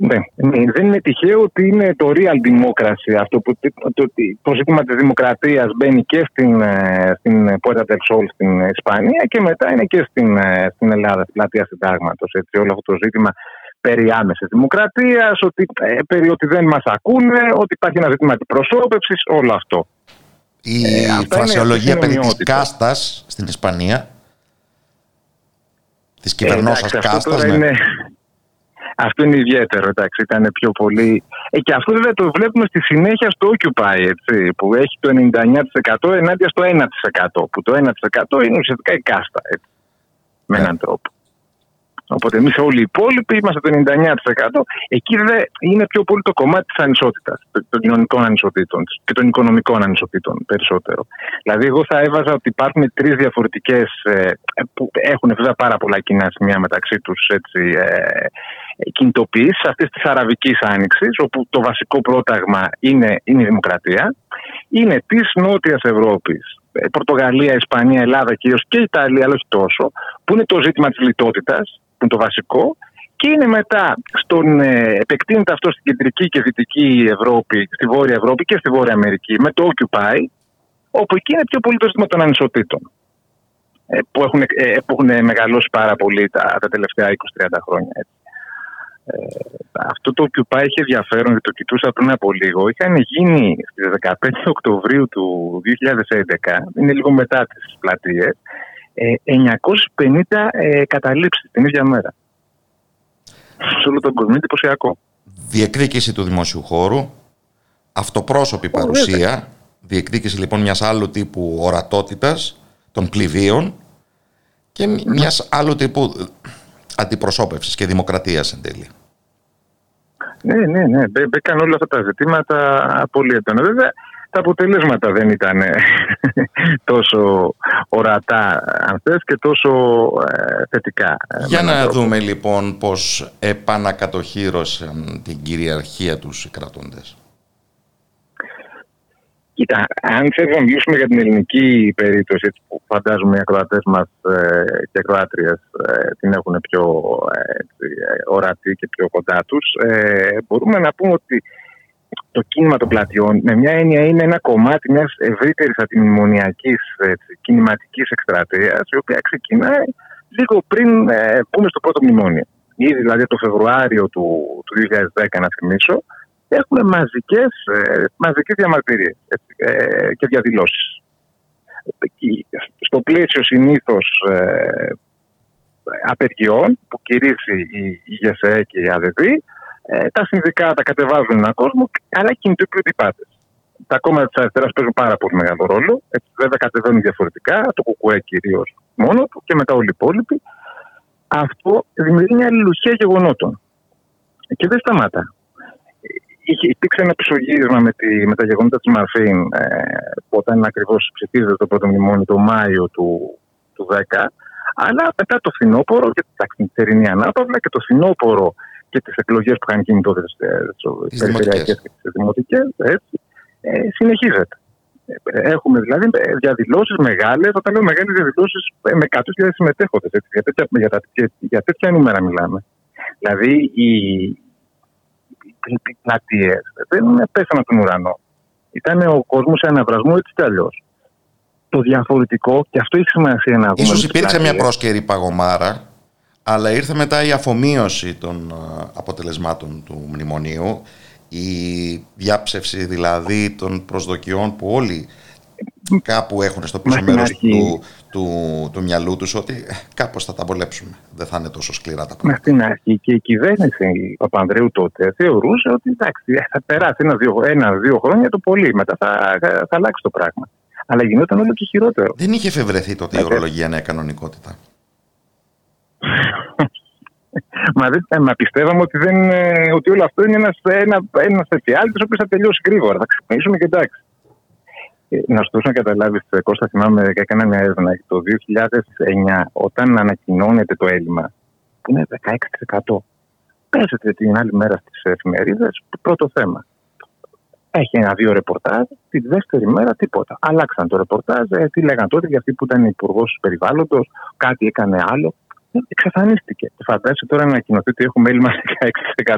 Ναι, ναι, δεν είναι τυχαίο ότι είναι το real democracy αυτό που το, το ζήτημα της δημοκρατίας μπαίνει και στην, ε, στην Puerta del Sol στην Ισπανία και μετά είναι και στην, ε, στην Ελλάδα, στην πλατεία συντάγματος. Έτσι, όλο αυτό το ζήτημα περί άμεσης δημοκρατίας, ότι, ε, περί ότι δεν μας ακούνε, ότι υπάρχει ένα ζήτημα αντιπροσώπευσης, όλο αυτό. Η Ε, αυτά είναι φρασιολογία περί της συνομοιότητες. κάστας στην Ισπανία της κυβερνώσας Ε, εντάξει, αυτό κάστας. τώρα ναι. είναι- Αυτό είναι ιδιαίτερο, εντάξει, ήταν πιο πολύ. Ε, και αυτό βέβαια το βλέπουμε στη συνέχεια στο Occupy, έτσι, που έχει το 99% ενάντια στο 1%. Που το 1% είναι ουσιαστικά η κάστα, έτσι, με Ναι. έναν τρόπο. Οπότε εμείς όλοι οι υπόλοιποι είμαστε το 99%. Εκεί δε είναι πιο πολύ το κομμάτι της ανισότητας, των κοινωνικών ανισοτήτων και των οικονομικών ανισοτήτων περισσότερο. Δηλαδή, εγώ θα έβαζα ότι υπάρχουν τρεις διαφορετικές που έχουν βέβαια πάρα πολλά κοινά σημεία μεταξύ τους ε, κινητοποιήσει αυτής της Αραβικής Άνοιξης, όπου το βασικό πρόταγμα είναι, είναι η δημοκρατία. Είναι της Νότιας Ευρώπης, Πορτογαλία, Ισπανία, Ελλάδα κυρίως και Ιταλία, αλλά όχι τόσο, που είναι το ζήτημα της λιτότητας, που είναι το βασικό. Και είναι μετά, στον, ε, επεκτείνεται αυτό στην κεντρική και δυτική Ευρώπη, στη Βόρεια Ευρώπη και στη Βόρεια Αμερική, με το Occupy, όπου εκεί είναι πιο πολύ το ζήτημα των ανισοτήτων. Ε, που, έχουν, ε, που έχουν μεγαλώσει πάρα πολύ τα, τα τελευταία 20-30 χρόνια. Έτσι. Ε, αυτό το Occupy είχε ενδιαφέρον, γιατί το κοιτούσα πριν από λίγο. Είχαν γίνει στις 15 Οκτωβρίου του 2011, είναι λίγο μετά τις πλατείες, ε, 950 ε, καταλήψεις την ίδια μέρα. Σε όλο τον κόσμο, είναι εντυπωσιακό. Διεκδίκηση του δημόσιου χώρου, αυτοπρόσωπη παρουσία, διεκδίκηση λοιπόν μιας άλλου τύπου ορατότητας των πληβίων και μιας άλλου τύπου αντιπροσώπευσης και δημοκρατίας εν τέλει. Ναι, ναι, ναι. Μπήκαν όλα αυτά τα ζητήματα πολύ έντονα. Βέβαια, τα αποτελέσματα δεν ήταν ε, τόσο ορατά, αν θες, και τόσο ε, θετικά. Για να δούμε λοιπόν πώς επανακατοχύρωσαν την κυριαρχία τους οι κρατώντες. Κοίτα, αν θέλουμε να μιλήσουμε για την ελληνική περίπτωση, έτσι, που φαντάζομαι οι ακροατές μας ε, και ακροάτριες ε, την έχουν πιο έτσι, ορατή και πιο κοντά τους, ε, μπορούμε να πούμε ότι το κίνημα των πλατιών, με μια έννοια, είναι ένα κομμάτι μιας ευρύτερης αντιμνημονιακή κινηματικής εκστρατείας, η οποία ξεκινάει λίγο πριν ε, πούμε στο πρώτο μνημόνιο. Ήδη δηλαδή το Φεβρουάριο του, του 2010, να θυμίσω, έχουμε μαζικές, ε, μαζικές διαμαρτυρίες ε, και διαδηλώσεις. Στο πλαίσιο συνήθως ε, απεργιών που κηρύσσει η, η ΓΕΣΕ και η ΑΔΔ, ε, τα συνδικάτα κατεβάζουν έναν κόσμο, αλλά κινητοποιούνται οι πάντες. Τα κόμματα της αριστεράς παίζουν πάρα πολύ μεγάλο ρόλο. Έτσι, βέβαια κατεβαίνουν διαφορετικά, το ΚΚΕ κυρίως μόνο του και μετά όλοι οι υπόλοιποι. Αυτό δημιουργεί μια αλληλουχία γεγονότων. Και δεν σταματά είχε, υπήρξε ένα πισωγύρισμα με, τη, με τα γεγονότα της Μαρφίν, ε, που όταν ακριβώς ψηφίζεται το πρώτο μνημόνιο το Μάιο του, του 10. Αλλά μετά το φθινόπωρο και την θερινή ανάπαυλα και το φθινόπωρο και τις εκλογές που είχαν γίνει τότε στις περιφερειακές και τις δημοτικές, ε, συνεχίζεται. Έχουμε δηλαδή διαδηλώσεις μεγάλες, όταν λέω μεγάλες διαδηλώσεις με 100.000 συμμετέχοντες. Για τέτοια, για, για, για τέτοια νούμερα μιλάμε. Δηλαδή η, οι πλατείε δεν πέσαν από τον ουρανό. Ήταν ο κόσμος σε αναβρασμό έτσι κι αλλιώς. Το διαφορετικό, και αυτό έχει σημασία να δούμε. Ίσως υπήρξε μια πρόσκαιρη παγωμάρα, αλλά ήρθε μετά η αφομοίωση των αποτελεσμάτων του μνημονίου, η διάψευση δηλαδή των προσδοκιών που όλοι κάπου έχουν στο πίσω μέρος του, του, του μυαλού τους ότι κάπως θα τα βολέψουμε. Δεν θα είναι τόσο σκληρά τα πράγματα. Στην αρχή και η κυβέρνηση η Παπανδρέου τότε θεωρούσε ότι εντάξει, θα περάσει ένα-δύο ένα, δύο χρόνια το πολύ. Μετά θα, θα, θα αλλάξει το πράγμα. Αλλά γινόταν όλο και χειρότερο. Δεν είχε εφευρεθεί τότε η ορολογία νέα κανονικότητα. Μα, δεν, μα πιστεύαμε ότι, δεν, ότι όλο αυτό είναι ένας, ένα, ένας εφιάλτης ο οποίος θα τελειώσει γρήγορα. Θα ξυπνήσουμε και εντάξει. Να σου δώσω να καταλάβεις, Κώστα, θυμάμαι και έκανα μια έρευνα το 2009, όταν ανακοινώνεται το έλλειμμα, που είναι 16%. Παίζεται την άλλη μέρα στις εφημερίδες, πρώτο θέμα. Έχει ένα-δύο ρεπορτάζ, τη δεύτερη μέρα τίποτα. Αλλάξαν το ρεπορτάζ, ε, τι λέγαν τότε για αυτή που ήταν υπουργός περιβάλλοντος, κάτι έκανε άλλο. Ε, εξαφανίστηκε. Φαντάζεσαι τώρα να ανακοινωθεί ότι έχουμε έλλειμμα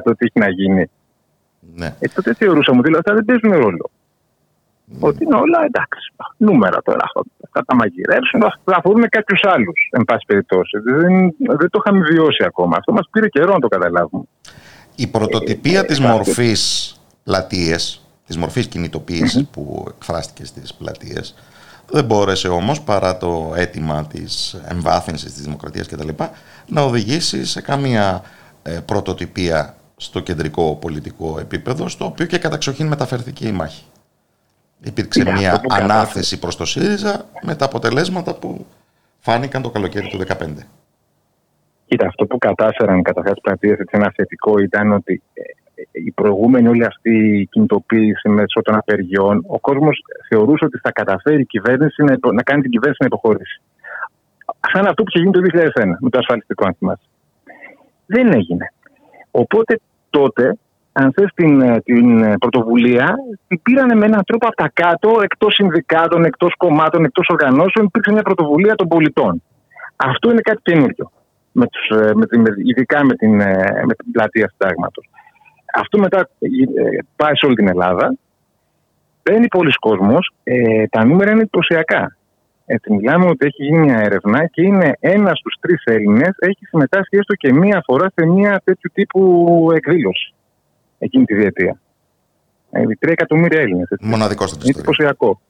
16% τι έχει να γίνει. Ναι. Ε, τότε θεωρούσαμε ότι αυτά δεν παίζουν ρόλο. Mm. Ότι είναι όλα εντάξει. Νούμερα τώρα. Θα τα μαγειρεύσουν, θα αφορούν κάποιου άλλους, εν πάση περιπτώσει. Δεν, δεν το είχαμε βιώσει ακόμα. Αυτό μας πήρε καιρό να το καταλάβουμε. Η πρωτοτυπία ε, της μορφής πλατείε, της μορφής κινητοποίησης mm-hmm. που εκφράστηκε στις πλατείες, Δεν μπόρεσε όμως παρά το αίτημα της εμβάθυνσης της δημοκρατίας κτλ. να οδηγήσει σε καμία ε, πρωτοτυπία στο κεντρικό πολιτικό επίπεδο, στο οποίο και καταξοχήν μεταφερθήκε η μάχη. Υπήρξε Ναι, μια αυτό που κατάφερε. ανάθεση προς το ΣΥΡΙΖΑ με τα αποτελέσματα που φάνηκαν το καλοκαίρι του 2015. Κοίτα, αυτό που κατάφεραν καταρχάς τι πλατείε, ένα θετικό ήταν ότι ε, ε, η προηγούμενη όλη αυτή η κινητοποίηση μέσω των απεργιών, ο κόσμος θεωρούσε ότι θα καταφέρει η κυβέρνηση να, υπο- να κάνει την κυβέρνηση να υποχωρήσει. Σαν αυτό που είχε γίνει το 2001 με το ασφαλιστικό, αν θυμάσαι. Δεν έγινε. Οπότε τότε, αν θες την, ε, την ε, πρωτοβουλία, την πήρανε με έναν τρόπο από τα κάτω, εκτός συνδικάτων, εκτός κομμάτων, εκτός οργανώσεων, υπήρξε μια πρωτοβουλία των πολιτών. Αυτό είναι κάτι καινούριο. Με τους, ε, με την, με- ειδικά με την, ε, με την πλατεία συντάγματος. Αυτό μετά ε, πάει σε όλη την Ελλάδα. Μπαίνει πολλοί κόσμος. Ε, τα νούμερα είναι εντυπωσιακά. Έτσι, μιλάμε ότι έχει γίνει μια έρευνα και είναι ένας στους τρεις Έλληνες έχει συμμετάσχει έστω και μία φορά σε μια τέτοιου τύπου εκδήλωση εκείνη τη διετία. Ε, τρία εκατομμύρια Έλληνες. Μοναδικό στην Είναι ιστορία. εντυπωσιακό.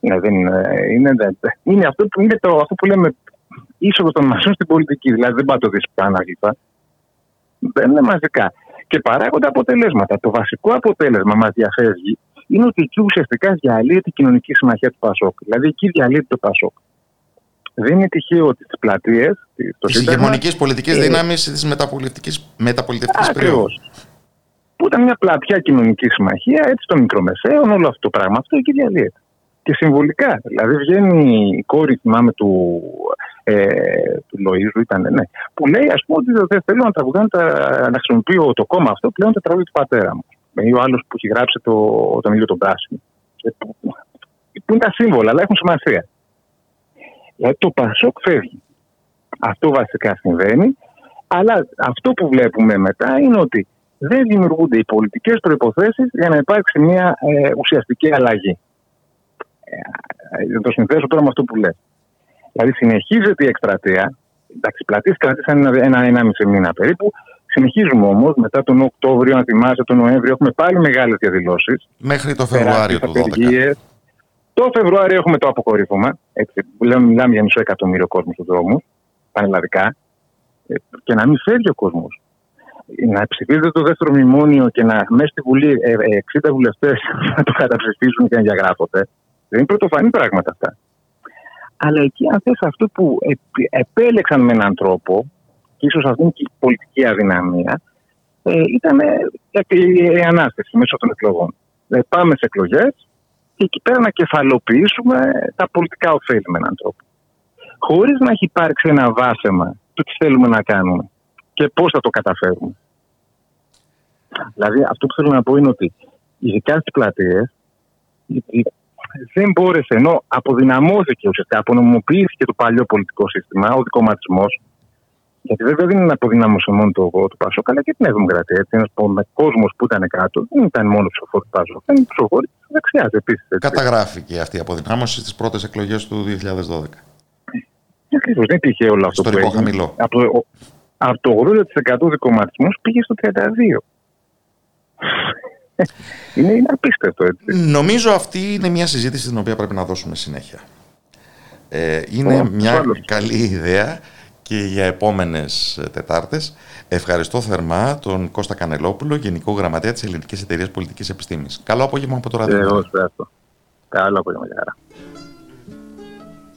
Ναι, δεν είναι, είναι, δεν- είναι, αυτό, που- είναι το, αυτό που λέμε είσοδος των μαζών στην πολιτική. Δηλαδή δεν πάει το δει ανάγλυφα. Δεν είναι μαζικά. Και παράγονται αποτελέσματα. Το βασικό αποτέλεσμα μας διαφεύγει είναι ότι εκεί ουσιαστικά διαλύεται η κοινωνική συμμαχία του Πασόκ. Δηλαδή εκεί διαλύεται το Πασόκ. Δεν είναι τυχαίο ότι στι πλατείες. Τη ηγεμονική πολιτική ε, δύναμη της μεταπολιτευτικής Ακριβώς. περίοδου. Που ήταν μια πλατιά κοινωνική συμμαχία, έτσι των μικρομεσαίων, όλο αυτό το πράγμα. Αυτό εκεί διαλύεται. Και συμβολικά. Δηλαδή βγαίνει η κόρη, θυμάμαι, του, ε, του Λοίζου, ήταν, ναι, που λέει, ας πούμε, ότι δεν θέλω να τραγουδάνε, τα, να χρησιμοποιώ το κόμμα αυτό πλέον τα τραγούδια του πατέρα μου. Ή ο άλλος που έχει γράψει το, τον ήλιο τον πράσινο. Ε, που- Που είναι τα σύμβολα, αλλά έχουν σημασία. Δηλαδή το Πασόκ φεύγει. Αυτό βασικά συμβαίνει. Αλλά αυτό που βλέπουμε μετά είναι ότι δεν δημιουργούνται οι πολιτικές προποθέσει για να υπάρξει μια ε, ουσιαστική αλλαγή. Ε, να το συνθέσω τώρα με αυτό που λες. Δηλαδή συνεχίζεται η εκστρατεία. Εντάξει, οι πλατείε κράτησαν ένα, ένα, ένα μισή μήνα περίπου. Συνεχίζουμε όμως μετά τον Οκτώβριο, αν θυμάσαι, τον Νοέμβριο, έχουμε πάλι μεγάλες διαδηλώσεις. Μέχρι το Φεβρουάριο του 2012. Το Φεβρουάριο έχουμε το αποκορύφωμα. Έτσι, που λέμε, μιλάμε για μισό εκατομμύριο κόσμο στου δρόμου, πανελλαδικά. Ε, Και να μην φεύγει ο κόσμος. Να ψηφίζεται το δεύτερο μνημόνιο και να μέσα στη Βουλή ε, ε, 60 βουλευτές να το καταψηφίσουν και να διαγράφονται. Δεν είναι πρωτοφανή πράγματα αυτά. Αλλά εκεί, αν θες αυτό που επ- επέλεξαν με έναν τρόπο, και ίσως αυτή είναι και η πολιτική αδυναμία, ε, ήταν ε, η, η ανάσταση μέσω των εκλογών. Δηλαδή, πάμε σε εκλογές και εκεί πέρα να κεφαλοποιήσουμε τα πολιτικά ωφέλη με έναν τρόπο. Χωρίς να έχει υπάρξει ένα βάσεμα του τι θέλουμε να κάνουμε και πώς θα το καταφέρουμε. Δηλαδή, αυτό που θέλω να πω είναι ότι ειδικά στις πλατείες δεν μπόρεσε, ενώ αποδυναμώθηκε ουσιαστικά, απονομοποιήθηκε το παλιό πολιτικό σύστημα, ο δικοματισμός. Γιατί βέβαια δεν είναι αποδυνάμωσε μόνο το, το Πασόκ, αλλά και την Νέα Δημοκρατία. Έτσι, ένας κόσμος που ήταν κάτω δεν ήταν μόνο ψηφοφόροι του Πασόκ, ήταν ψηφοφόροι της δεξιάς επίσης. Καταγράφηκε αυτή η αποδυνάμωση στις πρώτες εκλογές του 2012. Ακριβώς. Δεν είναι τυχαίο όλο αυτό που Ιστορικό έγινε. χαμηλό. Από το, από το 80% δικοματισμό πήγε στο 32%. είναι, είναι απίστευτο έτσι. Νομίζω αυτή είναι μια συζήτηση την οποία πρέπει να δώσουμε συνέχεια. Ε, είναι Ω, μια ασφαλώς. καλή ιδέα και για επόμενες ε, Τετάρτες. Ευχαριστώ θερμά τον Κώστα Κανελόπουλο, Γενικό Γραμματέα της Ελληνικής Εταιρείας Πολιτικής Επιστήμης. Καλό απόγευμα από το Και ραδιό. εγώ σε αυτό. Καλό απόγευμα, γεια χαρά.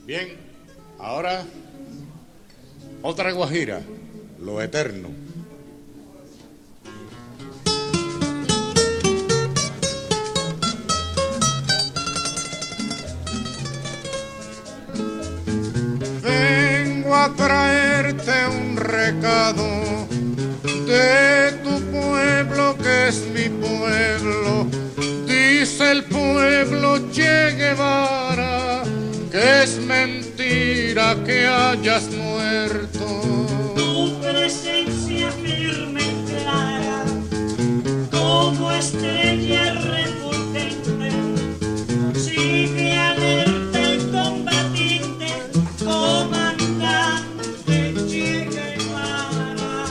Bien, ahora otra guajira, lo eterno. Vengo a traerte un recado de tu pueblo que es mi pueblo. Dice el pueblo Che Guevara que es mentira que hayas muerto presencia firme y clara, como estrella refulgente, sigue alerta y combatiente, comandante Che Guevara.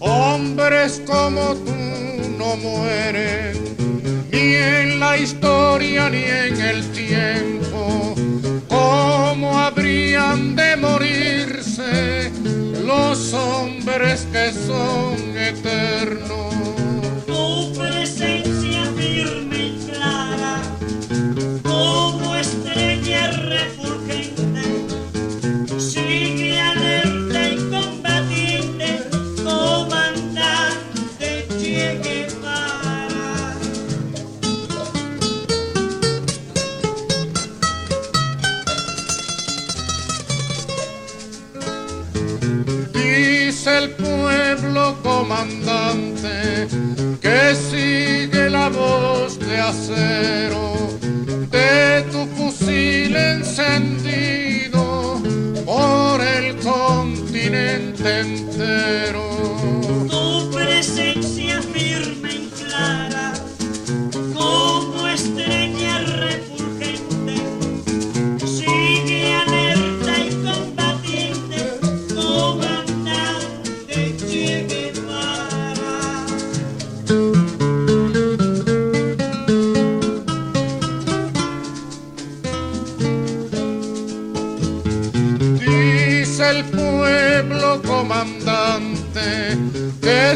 Hombres como tú no mueren historia ni en el tiempo. ¿Cómo habrían de morirse los hombres que son eternos? De acero de tu fusil encendido por el continente entero.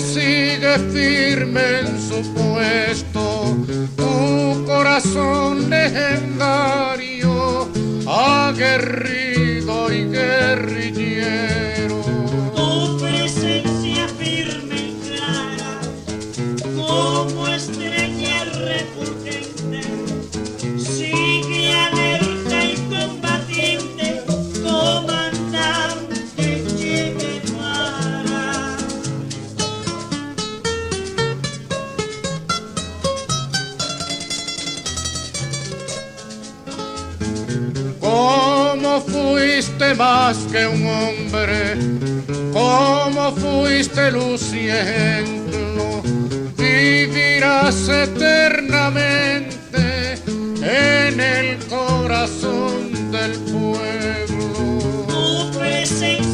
Sigue firme y ejemplo? Vivirás eternamente en el corazón del pueblo. Tu presencia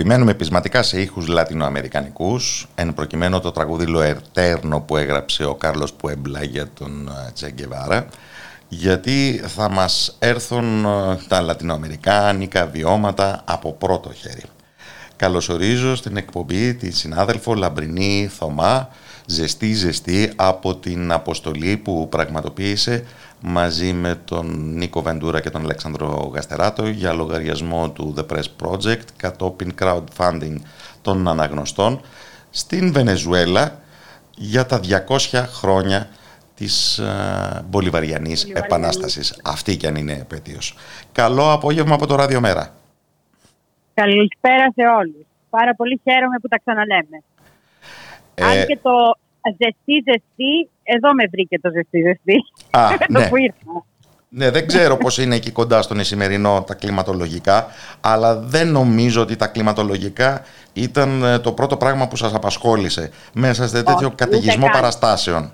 επιμένουμε πεισματικά σε ήχους λατινοαμερικανικούς, εν προκειμένου το τραγούδι Λοερτέρνο που έγραψε ο Κάρλος Πουέμπλα για τον ε, Τσε Γκεβάρα, γιατί θα μας έρθουν ε, τα λατινοαμερικάνικα βιώματα από πρώτο χέρι. Καλωσορίζω στην εκπομπή τη συνάδελφο Λαμπρινή Θωμά, ζεστή ζεστή από την αποστολή που πραγματοποίησε μαζί με τον Νίκο Βεντούρα και τον Αλέξανδρο Γαστεράτο για λογαριασμό του The Press Project κατόπιν crowdfunding των αναγνωστών στην Βενεζουέλα για τα 200 χρόνια της ε, Μπολιβαριανής Επανάστασης. Αυτή κι αν είναι επέτειος. Καλό απόγευμα από το Ραδιομέρα. Καλησπέρα σε όλους. Πάρα πολύ χαίρομαι που τα ξαναλέμε. Ε, Αν και το ζεστή ζεστή, εδώ με βρήκε το ζεστή ζεστή. Α, Με ναι. το που ήρθα. Ναι, δεν ξέρω πώς είναι εκεί κοντά στον Ισημερινό τα κλιματολογικά, αλλά δεν νομίζω ότι τα κλιματολογικά ήταν ε, το πρώτο πράγμα που σας απασχόλησε μέσα σε τέτοιο Όχι, καταιγισμό ούτε καν. παραστάσεων.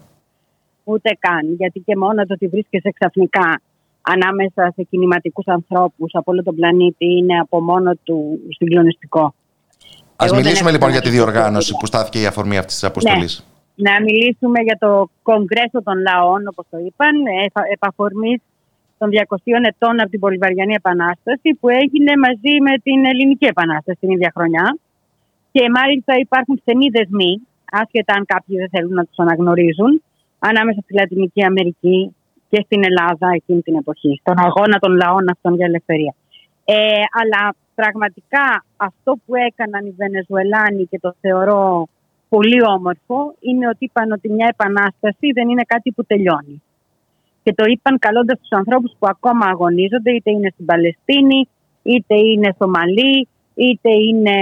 Ούτε καν. Γιατί και μόνο το ότι βρίσκεσαι ξαφνικά ανάμεσα σε κινηματικούς ανθρώπους από όλο τον πλανήτη είναι από μόνο του συγκλονιστικό. Ας Εγώ δεν μιλήσουμε έχω λοιπόν για τη ξαναδεί διοργάνωση τέτοια. που στάθηκε η αφορμή αυτής της αποστολής. Να μιλήσουμε για το Κογκρέσο των Λαών, όπως το είπαν, εφα- επαφορμής των 200 ετών από την Πολυβαριανή Επανάσταση που έγινε μαζί με την Ελληνική Επανάσταση την ίδια χρονιά. Και μάλιστα υπάρχουν στενοί δεσμοί, άσχετα αν κάποιοι δεν θέλουν να τους αναγνωρίζουν, ανάμεσα στη Λατινική Αμερική και στην Ελλάδα εκείνη την εποχή, στον αγώνα των λαών αυτών για ελευθερία. Ε, αλλά πραγματικά αυτό που έκαναν οι Βενεζουελάνοι και το θεωρώ πολύ όμορφο είναι ότι είπαν ότι μια επανάσταση δεν είναι κάτι που τελειώνει. Και το είπαν καλώντας τους ανθρώπους που ακόμα αγωνίζονται, είτε είναι στην Παλαιστίνη, είτε είναι στο Μαλί, είτε είναι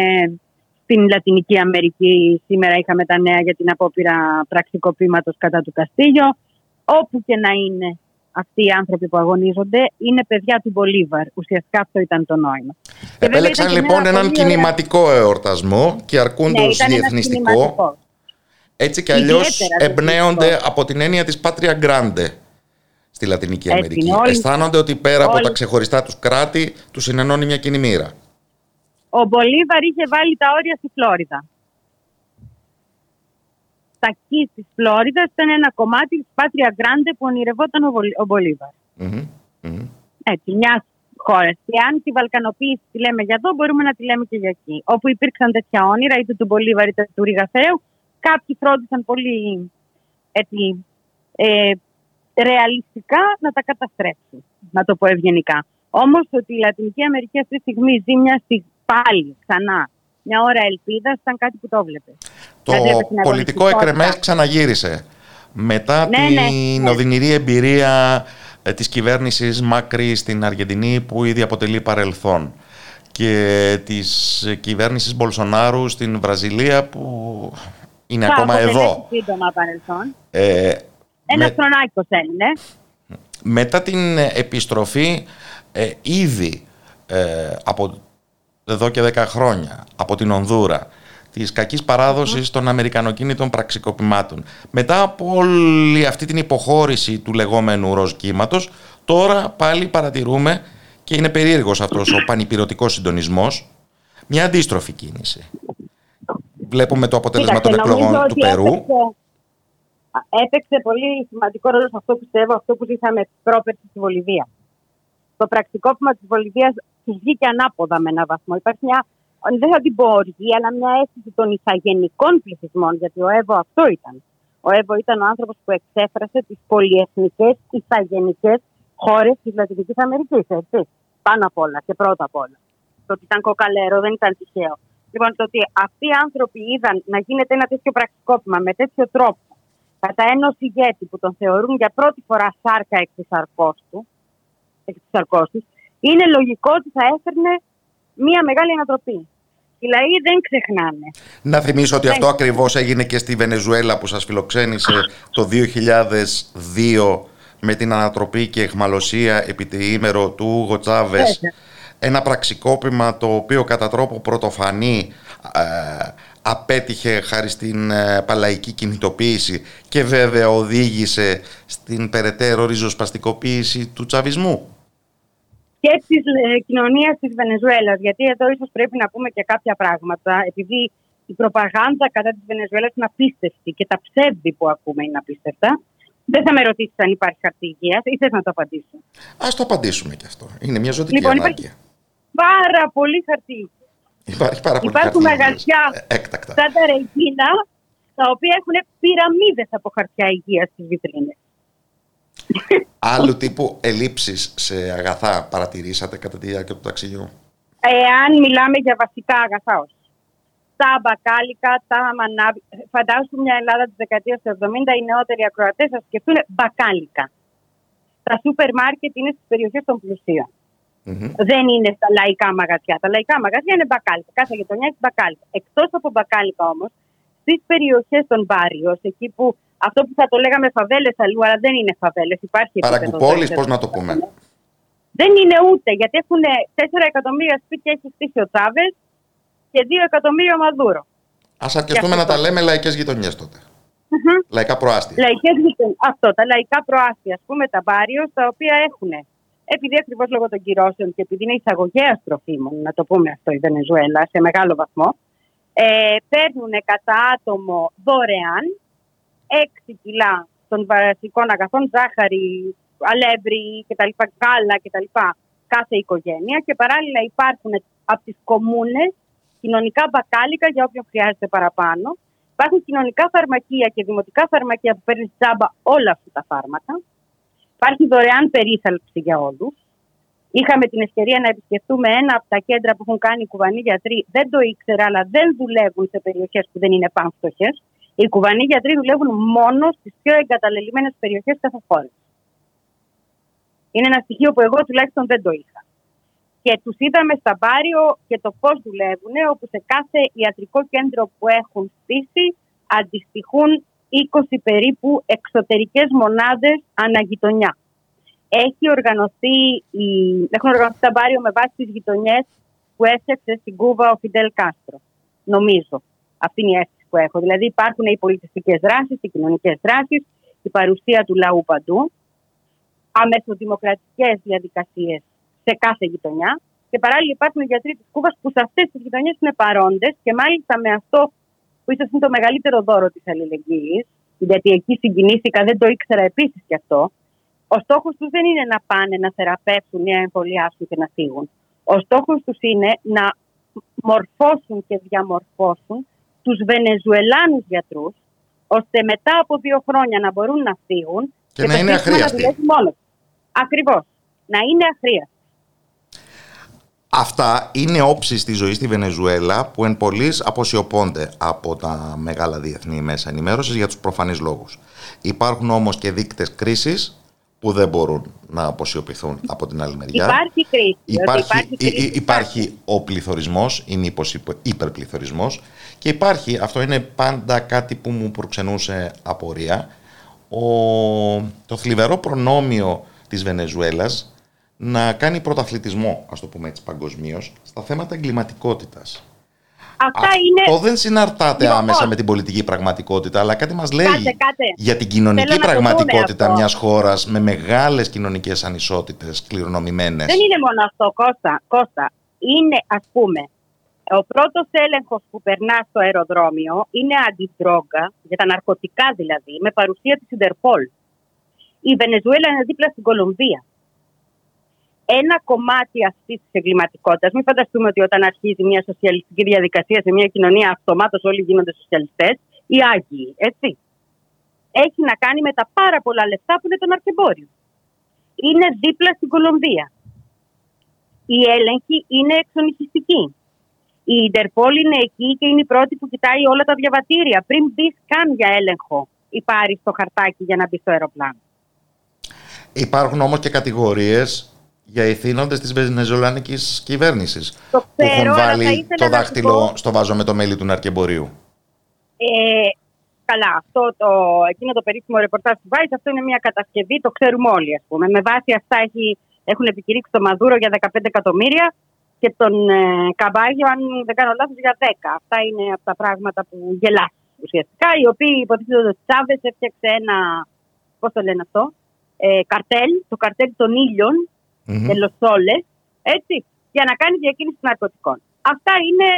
στην Λατινική Αμερική. Σήμερα είχαμε τα νέα για την απόπειρα πραξικοπήματος κατά του Καστίγιο. Όπου και να είναι αυτοί οι άνθρωποι που αγωνίζονται είναι παιδιά του Μπολίβαρ. Ουσιαστικά αυτό ήταν το νόημα. Και βέβαια Επέλεξαν ήταν και λοιπόν μια έναν πολύ ωραία- κινηματικό εορτασμό και αρκούνται Ναι, ως ήταν ένας διεθνιστικό. κινηματικός. Έτσι κι αλλιώς Ιδιαίτερα εμπνέονται διεθνιστικό. από την έννοια της Patria Grande στη Λατινική Έτσι Αμερική. είναι, όλοι- Αισθάνονται ότι πέρα από όλοι- τα ξεχωριστά τους κράτη τους συνενώνει μια κοινή μοίρα. Ο Μπολίβαρ είχε βάλει τα όρια στη Φλόριδα. Τα Keys της Φλόριδας ήταν ένα κομμάτι της Patria Grande που ονειρευόταν ο, Βολ- ο Μπολίβαρ. Μμμ, μμμ. Έτσι, μια χώρα. Και αν τη βαλκανοποίηση τη λέμε για εδώ, μπορούμε να τη λέμε και για εκεί. Όπου υπήρξαν τέτοια όνειρα, είτε του Μπολίβαρ είτε του Ρήγα Φεραίου, κάποιοι φρόντισαν πολύ έτσι, ε, ρεαλιστικά να τα καταστρέψουν. Να το πω ευγενικά. Όμως ότι η Λατινική Αμερική αυτή τη στιγμή ζει μια στιγμή πάλι ξανά μια ώρα ελπίδας ήταν κάτι που το έβλεπε. Το Δηλαδή, από την πολιτικό αγωνιστικότητα. εκρεμές ξαναγύρισε. Μετά Ναι, ναι, την ναι. οδυνηρή εμπειρία ε, της κυβέρνησης Μάκρη στην Αργεντινή που ήδη αποτελεί παρελθόν και της ε, κυβέρνησης Μπολσονάρου στην Βραζιλία που είναι Θα ακόμα αποτελέσει εδώ. Σύντομα παρελθόν. Ε, Ένα με- χρονάκιο έμεινε. μετά την επιστροφή ε, ήδη ε, από εδώ και 10 χρόνια από την Ονδούρα της κακής παράδοσης των αμερικανοκίνητων πραξικοπημάτων. Μετά από όλη αυτή την υποχώρηση του λεγόμενου ροζ κύματος, τώρα πάλι παρατηρούμε και είναι περίεργος αυτός ο πανυπηρωτικός συντονισμός, μια αντίστροφη κίνηση. Βλέπουμε το αποτέλεσμα των Κοίταξε, εκλογών νομίζω του ότι Περού. Έπαιξε, έπαιξε πολύ σημαντικό ρόλο σε αυτό που πιστεύω, αυτό που ζήσαμε πρόπερση στη Βολιβία. Το πραξικόπημα της Βολιβία του βγήκε ανάποδα με έναν βαθμό. Υπάρχει μια, δεν θα την πω οργή, αλλά μια αίσθηση των ηθαγενικών πληθυσμών, γιατί ο Εύω αυτό ήταν. Ο Εύω ήταν ο άνθρωπος που εξέφρασε τις πολυεθνικές ηθαγενικές χώρες της Λατινικής Αμερικής. Έτσι. Πάνω απ' όλα και πρώτα απ' όλα. Το ότι ήταν κοκαλέρο δεν ήταν τυχαίο. Λοιπόν, το ότι αυτοί οι άνθρωποι είδαν να γίνεται ένα τέτοιο πραξικόπημα με τέτοιο τρόπο κατά ενός ηγέτη που τον θεωρούν για πρώτη φορά σάρκα εκ της σαρκός του, εκ της σαρκός τους, είναι λογικό ότι θα έφερνε μία μεγάλη ανατροπή. Οι λαοί δεν ξεχνάνε. Να θυμίσω ότι Ναι. αυτό ακριβώς έγινε και στη Βενεζουέλα που σας φιλοξένησε το 2002 με την ανατροπή και εχμαλωσία επί τριήμερο του Ούγο Τσάβες. Βέβαια. Ένα πραξικόπημα το οποίο κατά τρόπο πρωτοφανή ε, απέτυχε χάρη στην ε, παλαϊκή κινητοποίηση και βέβαια οδήγησε στην περαιτέρω ριζοσπαστικοποίηση του τσαβισμού. Και της ε, κοινωνίας της Βενεζουέλας. Γιατί εδώ ίσως πρέπει να πούμε και κάποια πράγματα, επειδή η προπαγάνδα κατά της Βενεζουέλας είναι απίστευτη και τα ψεύδη που ακούμε είναι απίστευτα. Δεν θα με ρωτήσεις αν υπάρχει χαρτί υγείας ή θες να το απαντήσω. Ας το απαντήσουμε και αυτό. Είναι μια ζωτική Λοιπόν, ανάγκη. υπάρχει- Πάρα πολύ χαρτί υγείας. Υπάρχει πάρα πολύ Υπάρχουν χαρτί υγείας. μαγαζιά Ε, Έκτακτα. σαν τα Ρεγκίνα, τα οποία έχουν πυραμίδες από χαρτιά υγείας στις βιτρίνες. Άλλου τύπου ελλείψεις σε αγαθά παρατηρήσατε κατά τη διάρκεια του ταξιδιού; Εάν μιλάμε για βασικά αγαθά όχι. Τα μπακάλικα, τα μανάβι. Φαντάσου μια Ελλάδα της δεκαετίας του 70, οι νεότεροι ακροατές θα σκεφτούν μπακάλικα. Τα σούπερ μάρκετ είναι στις περιοχές των πλουσίων. Μμμ. Δεν είναι στα λαϊκά μαγαζιά. Τα λαϊκά μαγαζιά είναι μπακάλικα. Κάθε γειτονιά έχει μπακάλικα. Εκτός από μπακάλικα όμως, στις περιοχές των Μπάριο, εκεί που αυτό που θα το λέγαμε φαβέλες αλλού, αλλά δεν είναι φαβέλες. Υπάρχει επίπεδο Παραγκουπόλεις, δέντρα. πώς να το πούμε; Δεν είναι ούτε, γιατί έχουν 4 εκατομμύρια σπίτια έχει στήσει ο Τσάβες και 2 εκατομμύρια ο Μαδούρο. Ας αρκεστούμε Και να αυτό. τα λέμε λαϊκές γειτονιές τότε. Λαϊκά προάστια. Λαϊκές γειτον- Αυτό, τα λαϊκά προάστια, ας πούμε, τα μπάριο, τα οποία έχουν, επειδή ακριβώς λόγω των κυρώσεων και επειδή είναι εισαγωγέας τροφίμων, να το πούμε αυτό η Βενεζουέλα, σε μεγάλο βαθμό, ε, παίρνουν κατά άτομο δωρεάν 6 κιλά των βασικών αγαθών, ζάχαρη, αλεύρι κτλ, γάλα κτλ. κάθε οικογένεια και παράλληλα υπάρχουν από τις κομμούνες κοινωνικά μπακάλικα για όποιον χρειάζεται παραπάνω. Υπάρχουν κοινωνικά φαρμακεία και δημοτικά φαρμακεία που παίρνει τζάμπα όλα αυτά τα φάρμακα. Υπάρχει δωρεάν περίθαλψη για όλους. Είχαμε την ευκαιρία να επισκεφτούμε ένα από τα κέντρα που έχουν κάνει οι κουβανοί γιατροί. Δεν το ήξερα, αλλά δεν δουλεύουν σε περιοχές που δεν είναι πανφτωχέ. Οι κουβανοί γιατροί δουλεύουν μόνο στις πιο εγκαταλελειμμένες περιοχές κάθε χώρα. Είναι ένα στοιχείο που εγώ τουλάχιστον δεν το είχα. Και τους είδαμε στα μπάριο και το πώς δουλεύουν, όπου σε κάθε ιατρικό κέντρο που έχουν στήσει αντιστοιχούν 20 περίπου εξωτερικές μονάδες αναγειτονιά. έχει οργανωθεί, η, έχουν οργανωθεί τα μπάριο με βάση τις γειτονιές που έφτιαξε στην Κούβα ο Φιντέλ Κάστρο. Νομίζω. Αυτή είναι η αίσθηση που έχω. Δηλαδή υπάρχουν οι πολιτιστικές δράσεις, οι κοινωνικές δράσεις, η παρουσία του λαού παντού, αμεσοδημοκρατικές διαδικασίες σε κάθε γειτονιά και παράλληλα υπάρχουν οι γιατροί της Κούβας που σε αυτές τις γειτονιές είναι παρόντες και μάλιστα με αυτό που ίσως είναι το μεγαλύτερο δώρο της αλληλεγγύης, γιατί εκεί συγκινήθηκα, δεν το ήξερα επίσης και αυτό, ο στόχος τους δεν είναι να πάνε να θεραπεύσουν ή να εμβολιάσουν και να φύγουν. Ο στόχος τους είναι να μορφώσουν και διαμορφώσουν τους Βενεζουελάνους γιατρούς, ώστε μετά από δύο χρόνια να μπορούν να φύγουν Και να το είναι σύστημα αχρίαστοι. δουλεύει μόνος. Ακριβώς. Να είναι αχρίαστοι. Αυτά είναι όψεις της ζωής στη Βενεζουέλα που εν πολλής αποσιωπώνται από τα μεγάλα διεθνή μέσα ενημέρωσης για τους προφανείς λόγους. Υπάρχουν όμως και δείκτες κρίσης που δεν μπορούν να αποσιωπηθούν από την άλλη μεριά. Υπάρχει κρίση. ότι Υπάρχει, υπάρχει, υ- κρίση, υ- υπάρχει ο πληθωρισμός ή μήπως υπο- υπερπληθωρισμός και υπάρχει, αυτό είναι πάντα κάτι που μου προξενούσε απορία, ο, το θλιβερό προνόμιο της Βενεζουέλας να κάνει πρωταθλητισμό, ας το πούμε έτσι παγκοσμίως, στα θέματα εγκληματικότητας. Αυτά Αυτό είναι. δεν συναρτάται Λοιπόν, άμεσα με την πολιτική πραγματικότητα, αλλά κάτι μας λέει Κάτσε, κάτσε. για την κοινωνική Θέλω να το πούμε πραγματικότητα αυτό. μιας χώρας με μεγάλες κοινωνικές ανισότητες κληρονομημένες. Δεν είναι μόνο αυτό, Κώστα. Κώστα. Είναι, ας πούμε, ο πρώτος έλεγχος που περνά στο αεροδρόμιο είναι αντιτρόγκα, για τα ναρκωτικά δηλαδή, με παρουσία της Ιντερπόλ. Η Βενεζουέλα είναι δίπλα στην Κολομβία. Ένα κομμάτι αυτής της εγκληματικότητας, μην φανταστούμε ότι όταν αρχίζει μια σοσιαλιστική διαδικασία σε μια κοινωνία, αυτομάτως όλοι γίνονται σοσιαλιστές ή άγιοι, έτσι. Έχει να κάνει με τα πάρα πολλά λεφτά που είναι το ναρκεμπόριο. Είναι δίπλα στην Κολομβία. Η έλεγχη είναι εξονυχιστική. Η Ιντερπόλ είναι εκεί και είναι η πρώτη που κοιτάει όλα τα διαβατήρια πριν μπει καν για έλεγχο ή πάρει το χαρτάκι για να μπει στο αεροπλάνο. Υπάρχουν όμως και κατηγορίες για ηθήνοντες της βενεζολανικής κυβέρνησης Το που ξέρω, έχουν αλλά θα βάλει ήθελα το να σου δάχτυλο πω- στο βάζο με το μέλι του ναρκεμπορίου. Ε, καλά, αυτό το, εκείνο το περίφημο ρεπορτάζ του Vice, αυτό είναι μια κατασκευή, το ξέρουμε όλοι, ας πούμε. Με βάση αυτά έχει, έχουν επικηρύξει το Μαδούρο για 15 εκατομμύρια και τον ε, Καμπάγιο, αν δεν κάνω λάθος, για 10. Αυτά είναι από τα πράγματα που γελάς ουσιαστικά, οι οποίοι υποτίθεται ότι ο Τσάβες έφτιαξε ένα, πώς το λένε αυτό, ε, καρτέλ, το καρτέλ των ήλιων, Μμμ. de los soles, έτσι, για να κάνει διακίνηση ναρκωτικών. Αυτά είναι,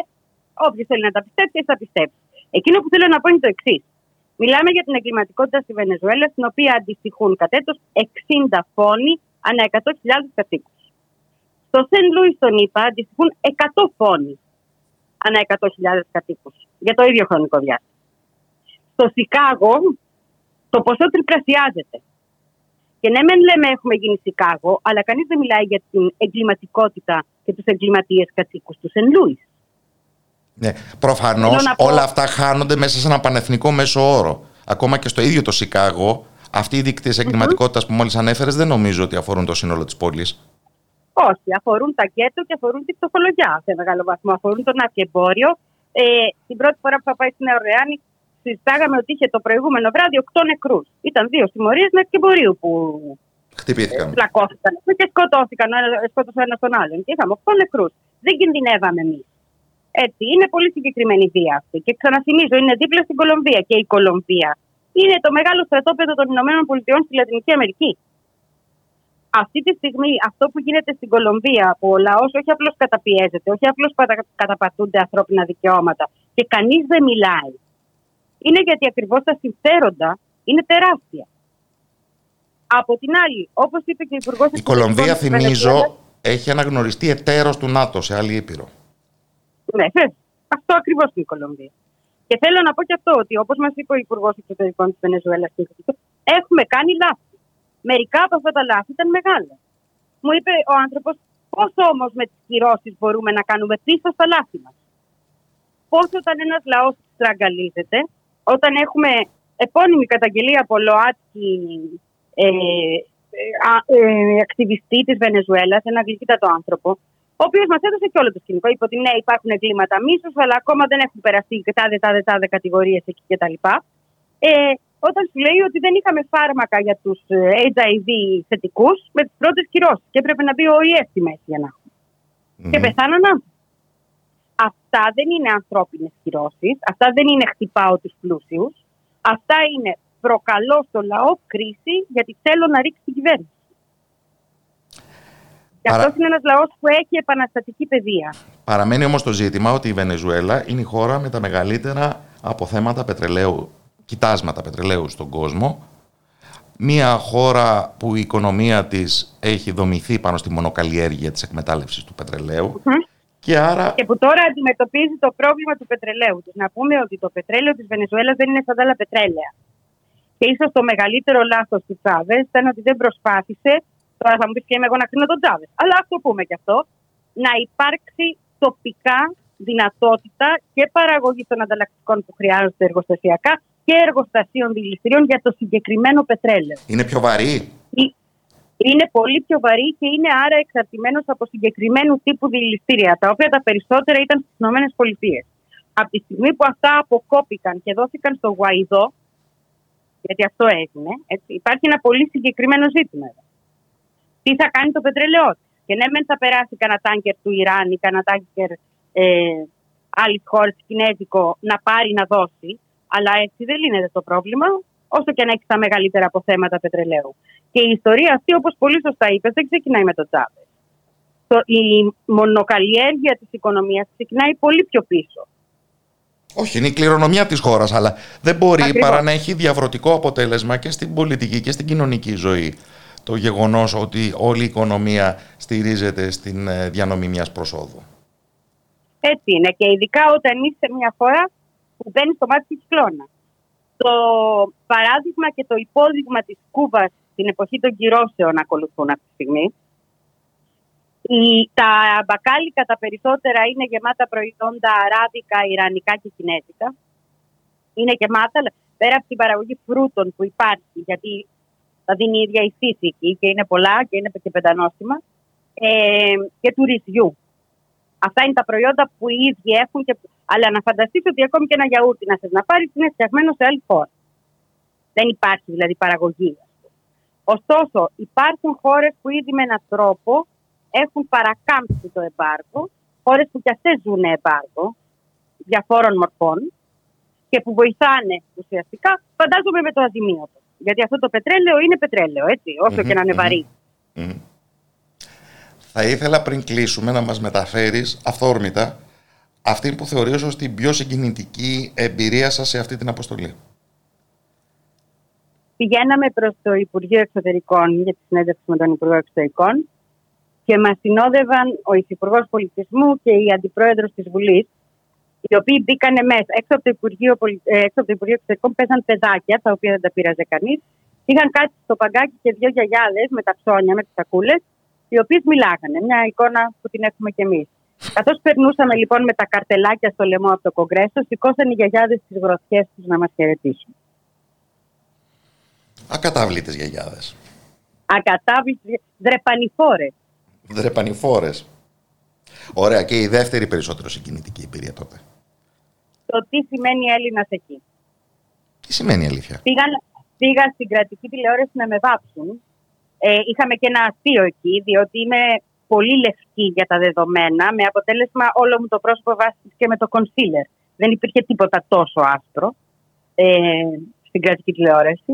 όποιος θέλει να τα πιστέψει, θα πιστέψει. Εκείνο που θέλω να πω είναι το εξής. Μιλάμε για την εγκληματικότητα στη Βενεζουέλα, στην οποία αντιστοιχούν κατ' έτος 60 φόνοι ανά 100.000 κατοίκους. Στο Σεν Λούι, τον είπα, αντιστοιχούν 100 φόνοι ανά 100.000 κατοίκους για το ίδιο χρονικό διάστημα. Στο Σικάγο το ποσό τριπλασιάζεται. Και ναι, μεν λέμε έχουμε γίνει Σικάγο, αλλά κανείς δεν μιλάει για την εγκληματικότητα και τους εγκληματίες κατοίκους του Σεν Λούι. Ναι. Προφανώς Θέλω να πω- όλα αυτά χάνονται μέσα σε ένα πανεθνικό μέσο όρο. Ακόμα και στο ίδιο το Σικάγο, αυτοί οι δείκτες εγκληματικότητας που μόλις ανέφερες δεν νομίζω ότι αφορούν το σύνολο της πόλης. Όχι, αφορούν τα γκέτο και αφορούν τη φτωχολογιά σε μεγάλο βαθμό. Αφορούν το ναρκεμπόριο. Ε, την πρώτη φορά που θα πάει στην Νέα Ορλεάνη, συζητάγαμε ότι είχε το προηγούμενο βράδυ 8 νεκρούς. Ήταν δύο συμμορίες ναρκεμπορίου που Χτυπήθηκαν. πλακώθηκαν και σκοτώθηκαν, ο ένας- σκότωσε ένας τον άλλον. Και είχαμε 8 νεκρούς. Δεν κινδυνεύαμε εμείς. Έτσι, είναι πολύ συγκεκριμένη η βία αυτή. Και ξαναθυμίζω, είναι δίπλα στην Κολομβία. Και η Κολομβία είναι το μεγάλο στρατόπεδο των Ηνωμένων Πολιτειών στη Λατινική Αμερική. Αυτή τη στιγμή, αυτό που γίνεται στην Κολομβία, που ο λαός όχι απλώς καταπιέζεται, όχι απλώς καταπατούνται ανθρώπινα δικαιώματα και κανείς δεν μιλάει, είναι γιατί ακριβώς τα συμφέροντα είναι τεράστια. Από την άλλη, όπως είπε και ο Υπουργός Η Κολομβία, θυμίζω, έχει αναγνωριστεί εταίρος του ΝΑΤΟ σε άλλη ήπειρο. Ναι, θε. Αυτό ακριβώς είναι η Κολομβία. Και θέλω να πω και αυτό, ότι όπως μας είπε ο Υπουργός Εξωτερικών της Βενεζουέλας, έχουμε κάνει λάθη. Μερικά από αυτά τα λάθη ήταν μεγάλα. Μου είπε ο άνθρωπος, πώς όμως με τις κυρώσεις μπορούμε να κάνουμε πίσω στα λάθη μας; Πώς όταν ένας λαός στραγγαλίζεται, όταν έχουμε επώνυμη καταγγελία από ΛΟΑΤΚΙ ε, ε, α- ε, ακτιβιστή της Βενεζουέλας, ένα γλυκύτατο άνθρωπο, ο οποίος μας έδωσε και όλο το σκηνικό. Είπε ότι ναι, υπάρχουν εγκλήματα μίσους, αλλά ακόμα δεν έχουν περαστεί και τάδε, τάδε, τάδε κατηγορίες εκεί κτλ. Ε, όταν σου λέει ότι δεν είχαμε φάρμακα για τους HIV θετικούς με τις πρώτες κυρώσεις. Και έπρεπε να μπει ο ΟΗΕ στη μέση για να έχουμε. Και πεθάναν άνθρωποι. Αυτά δεν είναι ανθρώπινες κυρώσεις. Αυτά δεν είναι χτυπάω τους πλούσιους. Αυτά είναι προκαλώ στο λαό κρίση γιατί θέλω να ρίξει την κυβέρνηση. Και Παρα- αυτός είναι ένας λαός που έχει επαναστατική παιδεία. Παραμένει όμως το ζήτημα ότι η Βενεζουέλα είναι η χώρα με τα μεγαλύτερα αποθέματα πετρελαίου, κοιτάσματα πετρελαίου στον κόσμο. Μια χώρα που η οικονομία της έχει δομηθεί πάνω στη μονοκαλλιέργεια της εκμετάλλευσης του πετρελαίου και άρα Και που τώρα αντιμετωπίζει το πρόβλημα του πετρελαίου της. Να πούμε ότι το πετρέλαιο της Βενεζουέλας δεν είναι σαν τα άλλα πετρέλαια. Και ίσως το μεγαλύτερο λάθος του Τσάβες ήταν ότι δεν προσπάθησε. Τώρα θα μου πεις και είμαι εγώ να κρίνω τον Τσάβες. Αλλά ας το πούμε και αυτό. Να υπάρξει τοπικά δυνατότητα και παραγωγή των ανταλλακτικών που χρειάζονται εργοστασιακά και εργοστασίων δηληστηρίων για το συγκεκριμένο πετρέλαιο. είναι πιο βαρύ; Ε- Είναι πολύ πιο βαρύ και είναι άρα εξαρτημένος από συγκεκριμένου τύπου δηληστήρια, τα οποία τα περισσότερα ήταν στις ΗΠΑ. Από τη στιγμή που αυτά αποκόπηκαν και δόθηκαν στο Γουαϊδό, γιατί αυτό έγινε, έτσι, υπάρχει ένα πολύ συγκεκριμένο ζήτημα. εδώ. Τι θα κάνει το πετρέλαιό της; Και ναι, μεν θα περάσει κανένα τάγκερ του Ιράν ή κανένα τάγκερ ε, άλλης χώρας κινέζικο να πάρει να δώσει, αλλά έτσι δεν λύνεται το πρόβλημα, όσο και να έχει τα μεγαλύτερα αποθέματα πετρελαίου. Και η ιστορία αυτή, όπως πολύ σωστά είπες, δεν ξεκινάει με τον Τσάβε. Η μονοκαλλιέργεια της οικονομίας ξεκινάει πολύ πιο πίσω. Όχι, είναι η κληρονομιά της χώρας, αλλά δεν μπορεί Ακριβώς. παρά να έχει διαβρωτικό αποτέλεσμα και στην πολιτική και στην κοινωνική ζωή. Το γεγονός ότι όλη η οικονομία στηρίζεται στην ε, διανομή μιας προσόδου. Έτσι είναι. Και ειδικά όταν είσαι μια χώρα που μπαίνει στο μάτι της κυκλώνα. Το παράδειγμα και το υπόδειγμα της Κούβας στην εποχή των κυρώσεων ακολουθούν αυτή τη στιγμή. Η, τα μπακάλικα τα περισσότερα είναι γεμάτα προϊόντα αράδικα, ιρανικά και κινέζικα. Είναι γεμάτα, αλλά πέρα από την παραγωγή φρούτων που υπάρχει, γιατί τα δίνει η ίδια η φύση εκεί και είναι πολλά και είναι και πεντανόστιμα, ε, και του ρυζιού. Αυτά είναι τα προϊόντα που οι ίδιοι έχουν. Και... Αλλά να φανταστείς ότι ακόμη και ένα γιαούρτι να θες να πάρεις είναι φτιαγμένο σε άλλη χώρα. Δεν υπάρχει δηλαδή παραγωγή. ας πούμε. Ωστόσο, υπάρχουν χώρες που ήδη με έναν τρόπο έχουν παρακάμψει το εμπάργο, χώρες που κι αυτές ζουν εμπάργο διαφόρων μορφών και που βοηθάνε ουσιαστικά, φαντάζομαι με το αζημίωτο. Γιατί αυτό το πετρέλαιο είναι πετρέλαιο, έτσι, όσο και να είναι βαρύ. Μμμ. Θα ήθελα πριν κλείσουμε να μας μεταφέρεις αυθόρμητα αυτή που θεωρείς ως την πιο συγκινητική εμπειρία σας σε αυτή την αποστολή. Πηγαίναμε προς το Υπουργείο Εξωτερικών για τη συνέντευξη με τον Υπουργό Εξωτερικών και μας συνόδευαν ο Υφυπουργός Πολιτισμού και η Αντιπρόεδρος της Βουλής, οι οποίοι μπήκανε μέσα. Έξω από το Υπουργείο, Πολι- ε, έξω από το Υπουργείο Εξωτερικών παίζαν παιδάκια, τα οποία δεν τα πήραζε κανείς. Είχαν κάτι στο παγκάκι και δύο γιαγιάδες με τα ψώνια, με τις σακούλες, οι οποίες μιλάγανε. Μια εικόνα που την έχουμε κι εμείς. Καθώς περνούσαμε λοιπόν με τα καρτελάκια στο λαιμό από το Κογκρέσο, σηκώσαν οι γιαγιάδες τις γροθιές τους να μας χαιρετήσουν. Ακατάβλητες γιαγιάδες. Ακατάβλητες, δρεπανηφόρες. Δρεπανηφόρες. Ωραία. Και η δεύτερη περισσότερο συγκινητική εμπειρία τότε. Το τι σημαίνει Έλληνας εκεί. Τι σημαίνει η αλήθεια; Πήγα, πήγα στην κρατική τηλεόραση να με βάψουν. Ε, είχαμε και ένα αστείο εκεί, διότι είμαι πολύ λευκή για τα δεδομένα, με αποτέλεσμα όλο μου το πρόσωπο βάστηκε με το concealer. Δεν υπήρχε τίποτα τόσο άσπρο ε, στην κρατική τηλεόραση.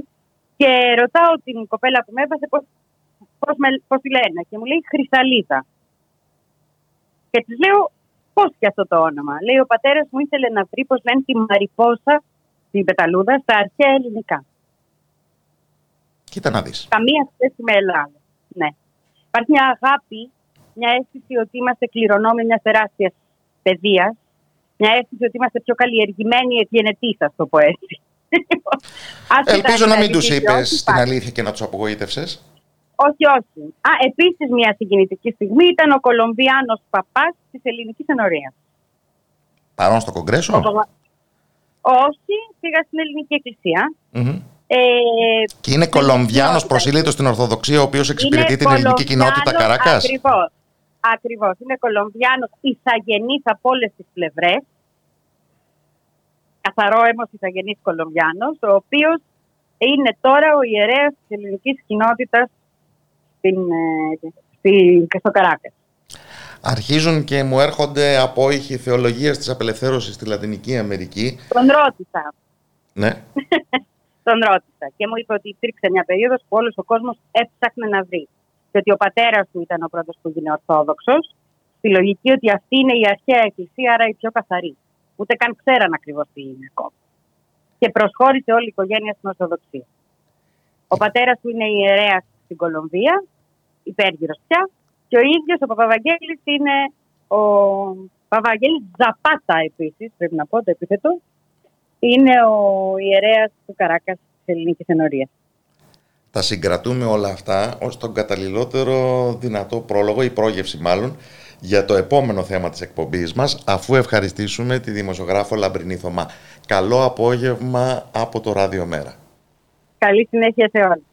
Και ρωτάω την κοπέλα που με έβασε πώς, πώς, με, πώς τη λένε και μου λέει Χρυσαλίδα. Και της λέω πώς και αυτό το όνομα. Λέει ο πατέρας μου ήθελε να βρει πώς λένε τη Μαριπόσα την Πεταλούδα στα αρχαία ελληνικά. Κοίτα να δεις. Καμία σχέση με Ελλάδα. Ναι. Υπάρχει μια αγάπη, μια αίσθηση ότι είμαστε κληρονόμοι μιας τεράστιας παιδείας. Μια αίσθηση ότι είμαστε πιο καλλιεργημένοι εκγενετή, ας το πω έτσι. Άσχετα Ελπίζω να μην δηλαδή, τους γιατί είπες όχι την υπάρχει. αλήθεια και να τους απογοήτευσες. Όχι, όχι. Α, επίσης μια συγκινητική στιγμή ήταν ο Κολομβιάνος παπάς της ελληνικής ενορίας. Παρόν στο Κογκρέσο; Όχι, πήγα στην ελληνική εκκλησία. Μμμ. Ε, Και είναι Κολομβιάνος προσήλυτος στην Ορθοδοξία, ο οποίος εξυπηρετεί την ελληνική κοινότητα Καράκας; Ακριβώς. Ακριβώς. Είναι Κολομβιάνος ηθαγενής από όλες τις πλευρές. Καθαρό έμος ηθαγενής Κολομβιάνος, ο οποίος είναι τώρα ο ιερέας της ελληνικής κοινότητας στην, ε, στη, και στο Καράκας. Αρχίζουν και μου έρχονται απόϊχοι θεολογίας της απελευθέρωσης στη Λατινική Αμερική. Τον ρώτησα. Ναι. Τον ρώτησα και μου είπε ότι υπήρξε μια περίοδος που όλος ο κόσμος έψαχνε να βρει. Και ότι ο πατέρας του ήταν ο πρώτος που έγινε Ορθόδοξος, στη λογική ότι αυτή είναι η αρχαία εκκλησία, άρα η πιο καθαρή. Ούτε καν ξέραν ακριβώς τι είναι ακόμα. Και προσχώρησε όλη η οικογένεια στην Ορθοδοξία. Ο πατέρας του είναι ιερέας στην Κολομβία, υπέργυρος πια, και ο ίδιος ο Παπαβαγγέλης είναι ο Παπαβαγγέλης Ζαπάτα επίσης, πρέπει να πω το επίθετο, είναι ο ιερέας του Καράκας της Ελληνικής Ενορίας. Τα συγκρατούμε όλα αυτά ως τον καταλληλότερο δυνατό πρόλογο ή πρόγευση μάλλον για το επόμενο θέμα της εκπομπής μας αφού ευχαριστήσουμε τη δημοσιογράφο Λαμπρινή Θωμά. Καλό απόγευμα από το Ράδιο Μέρα. Καλή συνέχεια σε όλους.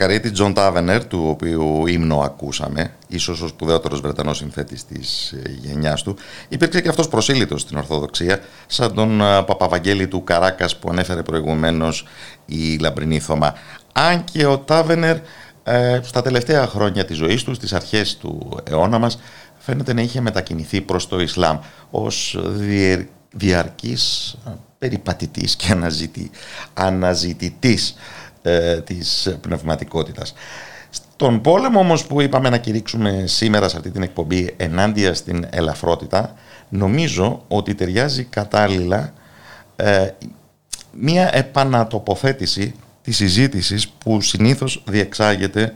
Μακαρίτη Τζον Τάβενερ, του οποίου ύμνο ακούσαμε, ίσως ο σπουδαιότερος Βρετανός συνθέτης της ε, γενιάς του, υπήρξε και αυτός προσήλυτος στην Ορθοδοξία, σαν τον ε, Παπαβαγγέλη του Καράκας που ανέφερε προηγουμένως η Λαμπρινή Θωμά. Αν και ο Τάβενερ ε, στα τελευταία χρόνια της ζωής του, στις αρχές του αιώνα μας, φαίνεται να είχε μετακινηθεί προς το Ισλάμ ως διαρκής περιπατητής και αναζητητής ε, της πνευματικότητας. Τον πόλεμο όμως που είπαμε να κηρύξουμε σήμερα σε αυτή την εκπομπή ενάντια στην ελαφρότητα νομίζω ότι ταιριάζει κατάλληλα ε, μία επανατοποθέτηση της συζήτησης που συνήθως διεξάγεται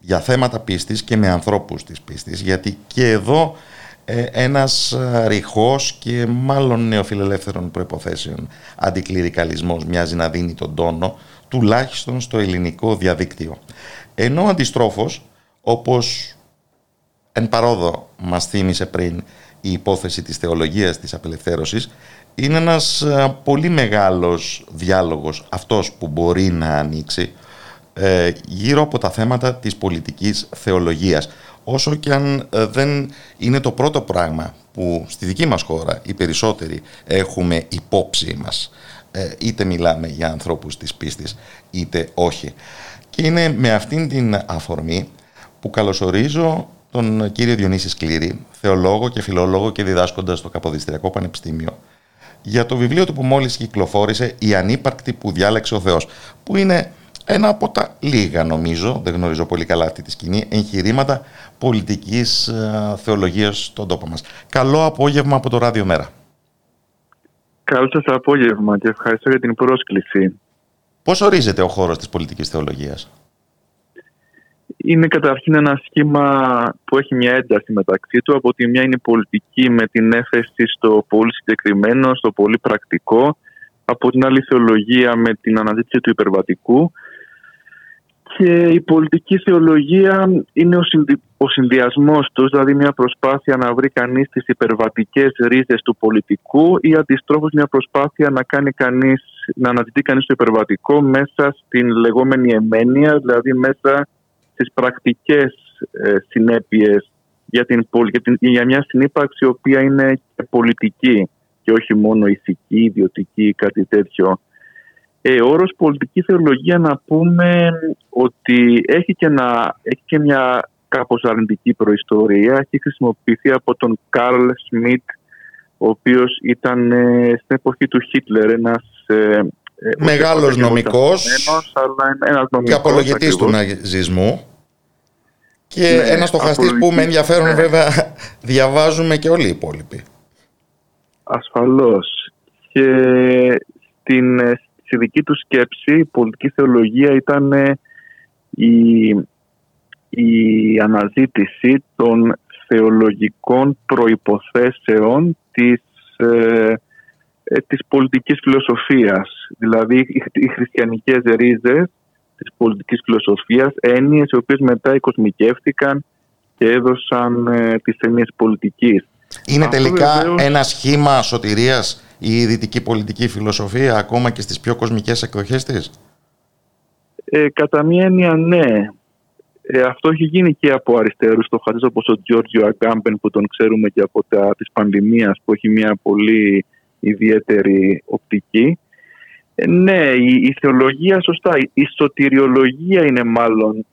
για θέματα πίστης και με ανθρώπους της πίστης γιατί και εδώ ε, ένας ρηχός και μάλλον νεοφιλελεύθερων προϋποθέσεων αντικληρικαλισμός μοιάζει να δίνει τον τόνο τουλάχιστον στο ελληνικό διαδίκτυο. Ενώ αντιστρόφως, όπως εν παρόδο μας θύμισε πριν η υπόθεση της θεολογίας της απελευθέρωσης, είναι ένας ε, πολύ μεγάλος διάλογος αυτός που μπορεί να ανοίξει ε, γύρω από τα θέματα της πολιτικής θεολογίας. Όσο και αν ε, δεν είναι το πρώτο πράγμα που στη δική μας χώρα οι περισσότεροι έχουμε υπόψη μας, είτε μιλάμε για ανθρώπους της πίστης είτε όχι. Και είναι με αυτήν την αφορμή που καλωσορίζω τον κύριο Διονύση Σκλήρη, θεολόγο και φιλόλογο και διδάσκοντας στο Καποδιστριακό Πανεπιστήμιο, για το βιβλίο του που μόλις κυκλοφόρησε «Η ανύπαρκτη που διάλεξε ο Θεός», που είναι ένα από τα λίγα νομίζω, δεν γνωρίζω πολύ καλά αυτή τη σκηνή, εγχειρήματα πολιτικής ε, θεολογίας στον τόπο μας. Καλό απόγευμα από το Ράδιο Μέρα. Καλό σας απόγευμα και ευχαριστώ για την πρόσκληση. Πώς ορίζεται ο χώρος της πολιτικής θεολογίας; Είναι καταρχήν ένα σχήμα που έχει μια ένταση μεταξύ του. Από τη μια είναι πολιτική με την έφεση στο πολύ συγκεκριμένο, στο πολύ πρακτικό. Από την άλλη θεολογία με την αναζήτηση του υπερβατικού. Και η πολιτική θεολογία είναι ο, συνδυ... ο συνδυασμός τους, δηλαδή μια προσπάθεια να βρει κανείς τις υπερβατικές ρίζες του πολιτικού ή αντιστρόφως μια προσπάθεια να, κάνει κανείς, να αναζητεί κανείς το υπερβατικό μέσα στην λεγόμενη εμένεια, δηλαδή μέσα στις πρακτικές ε, συνέπειες για, την, για, την, για μια συνύπαρξη η οποία είναι και πολιτική και όχι μόνο ηθική, ιδιωτική ή κάτι τέτοιο. Ε, ο όρος πολιτική θεολογία να πούμε ότι έχει και, ένα, έχει και μια κάπως αρνητική προϊστορία. Έχει χρησιμοποιηθεί από τον Καρλ Σμιτ, ο οποίος ήταν ε, στην εποχή του Χίτλερ ένας ε, ε Μεγάλος νομικός, και απολογητής του ναζισμού και ναι, ένας στοχαστής που με ενδιαφέρον ναι. βέβαια διαβάζουμε και όλοι οι υπόλοιποι. Ασφαλώς. Και στην στη δική του σκέψη η πολιτική θεολογία ήταν ε, η, η αναζήτηση των θεολογικών προϋποθέσεων της, ε, ε, της πολιτικής φιλοσοφίας. Δηλαδή οι χριστιανικές ρίζες της πολιτικής φιλοσοφίας, έννοιες οι οποίες μετά οικοσμικεύτηκαν και έδωσαν ε, τις έννοιες πολιτικής. Είναι τελικά ένα σχήμα σωτηρίας; Η δυτική πολιτική φιλοσοφία ακόμα και στις πιο κοσμικές εκδοχές της; Ε, κατά μία έννοια ναι. Ε, αυτό έχει γίνει και από αριστερούς στοχαστές όπως ο Τζόρτζιο Αγκάμπεν που τον ξέρουμε και από τα της πανδημίας που έχει μια πολύ ιδιαίτερη οπτική. Ε, ναι, η, η θεολογία σωστά. Η σωτηριολογία είναι μάλλον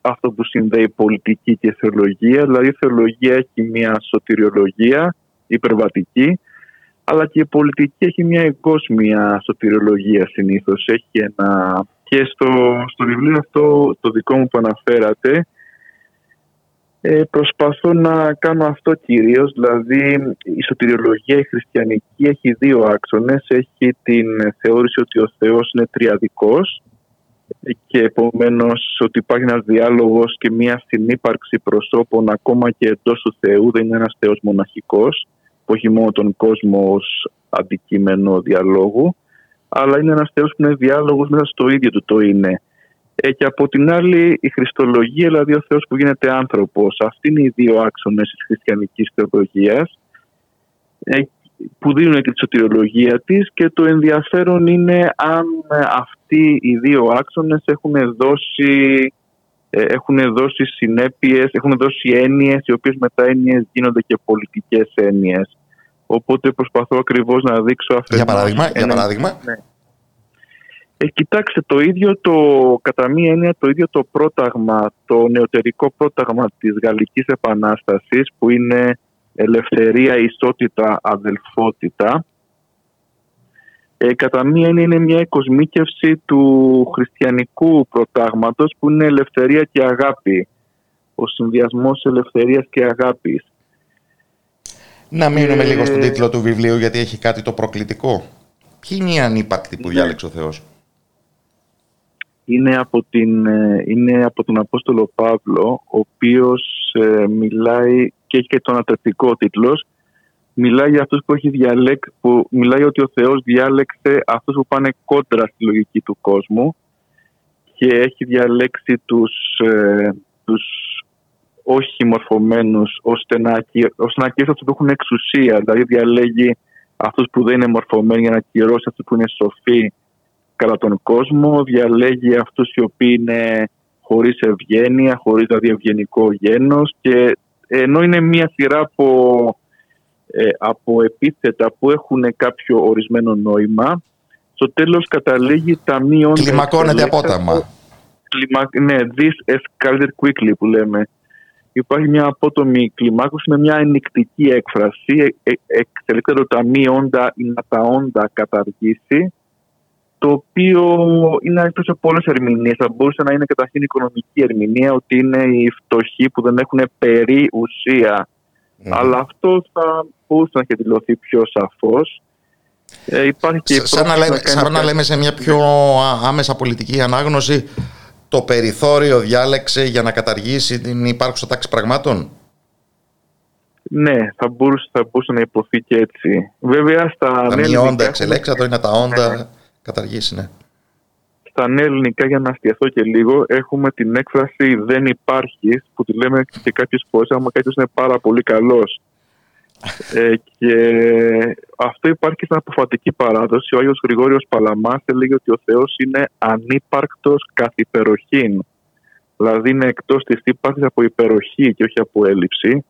αυτό που συνδέει πολιτική και θεολογία. Δηλαδή η θεολογία έχει μια σωτηριολογία υπερβατική αλλά και η πολιτική έχει μια εγκόσμια σωτηριολογία συνήθως. Έχει ένα... Και στο, στο βιβλίο αυτό το δικό μου που αναφέρατε ε, προσπαθώ να κάνω αυτό κυρίως, δηλαδή η σωτηριολογία η χριστιανική έχει δύο άξονες. Έχει την θεώρηση ότι ο Θεός είναι τριαδικός και επομένως ότι υπάρχει ένας διάλογος και μια συνύπαρξη προσώπων ακόμα και εντός του Θεού, δεν είναι ένας Θεός μοναχικός που έχει μόνο τον κόσμο ως αντικείμενο διαλόγου, αλλά είναι ένας Θεός που είναι διάλογος μέσα στο ίδιο του το είναι. Ε, και από την άλλη η Χριστολογία, δηλαδή ο Θεός που γίνεται άνθρωπος. Αυτοί είναι οι δύο άξονες της χριστιανικής θεολογίας ε, που δίνουν και τη σωτηριολογία της και το ενδιαφέρον είναι αν αυτοί οι δύο άξονες έχουν δώσει ε, έχουν δώσει συνέπειες, έχουν δώσει έννοιες οι οποίες μετά έννοιες γίνονται και πολιτικές έννοιες. Οπότε προσπαθώ ακριβώς να δείξω αυτό. Για παράδειγμα, για παράδειγμα. Ναι. Ε, κοιτάξτε, το ίδιο το, κατά μία έννοια, το ίδιο το πρόταγμα, το νεωτερικό πρόταγμα της Γαλλικής Επανάστασης που είναι ελευθερία, ισότητα, αδελφότητα Ε, κατά μία έννοια είναι μια εκοσμίκευση του χριστιανικού προτάγματος που είναι ελευθερία και αγάπη. Ο συνδυασμός ελευθερίας και αγάπης. Να μείνουμε Ε, λίγο στον τίτλο του βιβλίου γιατί έχει κάτι το προκλητικό. Ποιοι είναι οι ανύπαρκτοι που Ναι. διάλεξε ο Θεός; είναι από, την, ε, είναι από τον Απόστολο Παύλο, ο οποίος ε, μιλάει και έχει και τον ατρεπτικό τίτλος, μιλάει για αυτούς που έχει διαλέκ, που μιλάει ότι ο Θεός διάλεξε αυτούς που πάνε κόντρα στη λογική του κόσμου και έχει διαλέξει τους, ε, τους όχι μορφωμένους ώστε να, ακυ- ώστε να ακυρώσει αυτούς που έχουν εξουσία. Δηλαδή διαλέγει αυτούς που δεν είναι μορφωμένοι για να ακυρώσει αυτούς που είναι σοφοί κατά τον κόσμο, διαλέγει αυτούς οι οποίοι είναι χωρίς ευγένεια, χωρίς δηλαδή ευγενικό γένος και ενώ είναι μια σειρά από, ε, από επίθετα που έχουν κάποιο ορισμένο νόημα, στο τέλος καταλήγει τα μείον... Κλιμακώνεται απόταμα. Κλιμα... Ναι, this escalated quickly που λέμε. Υπάρχει μια απότομη κλιμάκωση με μια ενικτική έκφραση. Ε, ε, εξελίξεται το ταμείο όντα ή να τα όντα καταργήσει το οποίο είναι ανοιχτό σε πολλές ερμηνείες. Θα μπορούσε να είναι καταρχήν οικονομική ερμηνεία, ότι είναι οι φτωχοί που δεν έχουν περί ουσία. Αλλά αυτό θα μπορούσε να έχει δηλωθεί πιο σαφώς. Ε, υπάρχει και η Σ- Σαν να, πρόθεση λέμε, κάνει σαν να κάτι- λέμε σε μια πιο α- άμεσα πολιτική ανάγνωση το περιθώριο διάλεξε για να καταργήσει την υπάρχουσα τάξη πραγμάτων; Ναι, θα μπορούσε, θα μπορούσε να υποθεί και έτσι. Βέβαια, στα Τα νέα μη ελληνικά όντα έχουμε- εξελέξατο είναι τα όντα καταργήσει, ναι. στα νέα ελληνικά, για να αστιαθώ και λίγο, έχουμε την έκφραση δεν υπάρχει, που τη λέμε και κάποιες φορές άμα κάποιος είναι πάρα πολύ καλός. Ε, και αυτό υπάρχει στην αποφατική παράδοση. Ο Άγιος Γρηγόριος Παλαμάς έλεγε ότι ο Θεός είναι ανύπαρκτος καθ' υπεροχήν. Δηλαδή είναι εκτός της ύπαρξης από υπεροχή και όχι από έλλειψη.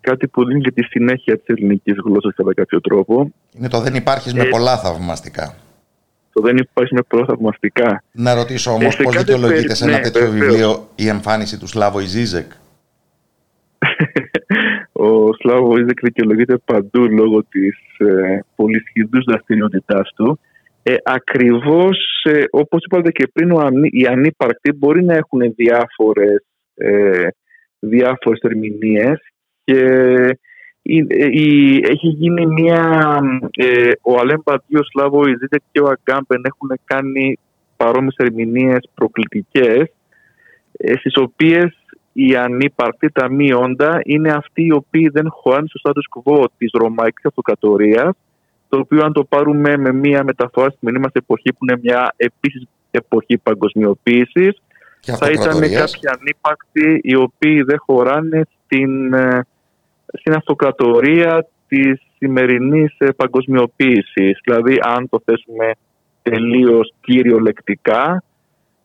Κάτι που δίνει και τη συνέχεια της ελληνικής γλώσσας κατά κάποιο τρόπο. Είναι το δεν υπάρχεις με Ε, πολλά θαυμαστικά. Το δεν υπάρχεις με πρόθαυμαστικά. Να ρωτήσω όμως Ε, σε πώ κάθε δικαιολογείται περι- σε ένα ναι, τέτοιο βεβαίως. βιβλίο η εμφάνιση του Σλάβο Ιζίζεκ. Ο Σλάβος Ιζεκ δικαιολογείται παντού λόγω της ε, πολυσχηδούς δραστηριότητάς του. Ε, ακριβώς ε, όπως είπατε και πριν, ο ανή- οι ανύπαρκτοι μπορεί να έχουν διάφορες, ε, διάφορες ερμηνείες και η- ε, η- έχει γίνει μια... Ε, ο Αλέμ Παντίου, ο Σλάβος Ιζίκ και ο Αγκάμπεν έχουν κάνει παρόμοιες ερμηνείες προκλητικές ε, στις οποίες οι ανύπαρκτοι, τα μη όντα, είναι αυτοί οι οποίοι δεν χωράνε στο status quo της Ρωμαϊκής Αυτοκρατορίας το οποίο αν το πάρουμε με μια μεταφορά στη σημερινή μας εποχή που είναι μια επίσης εποχή παγκοσμιοποίησης Και θα ήταν αυτοκρατορίας. κάποιοι ανύπαρκτοι οι οποίοι δεν χωράνε στην, ε, στην αυτοκρατορία της σημερινής ε, παγκοσμιοποίησης. Δηλαδή αν το θέσουμε τελείως κυριολεκτικά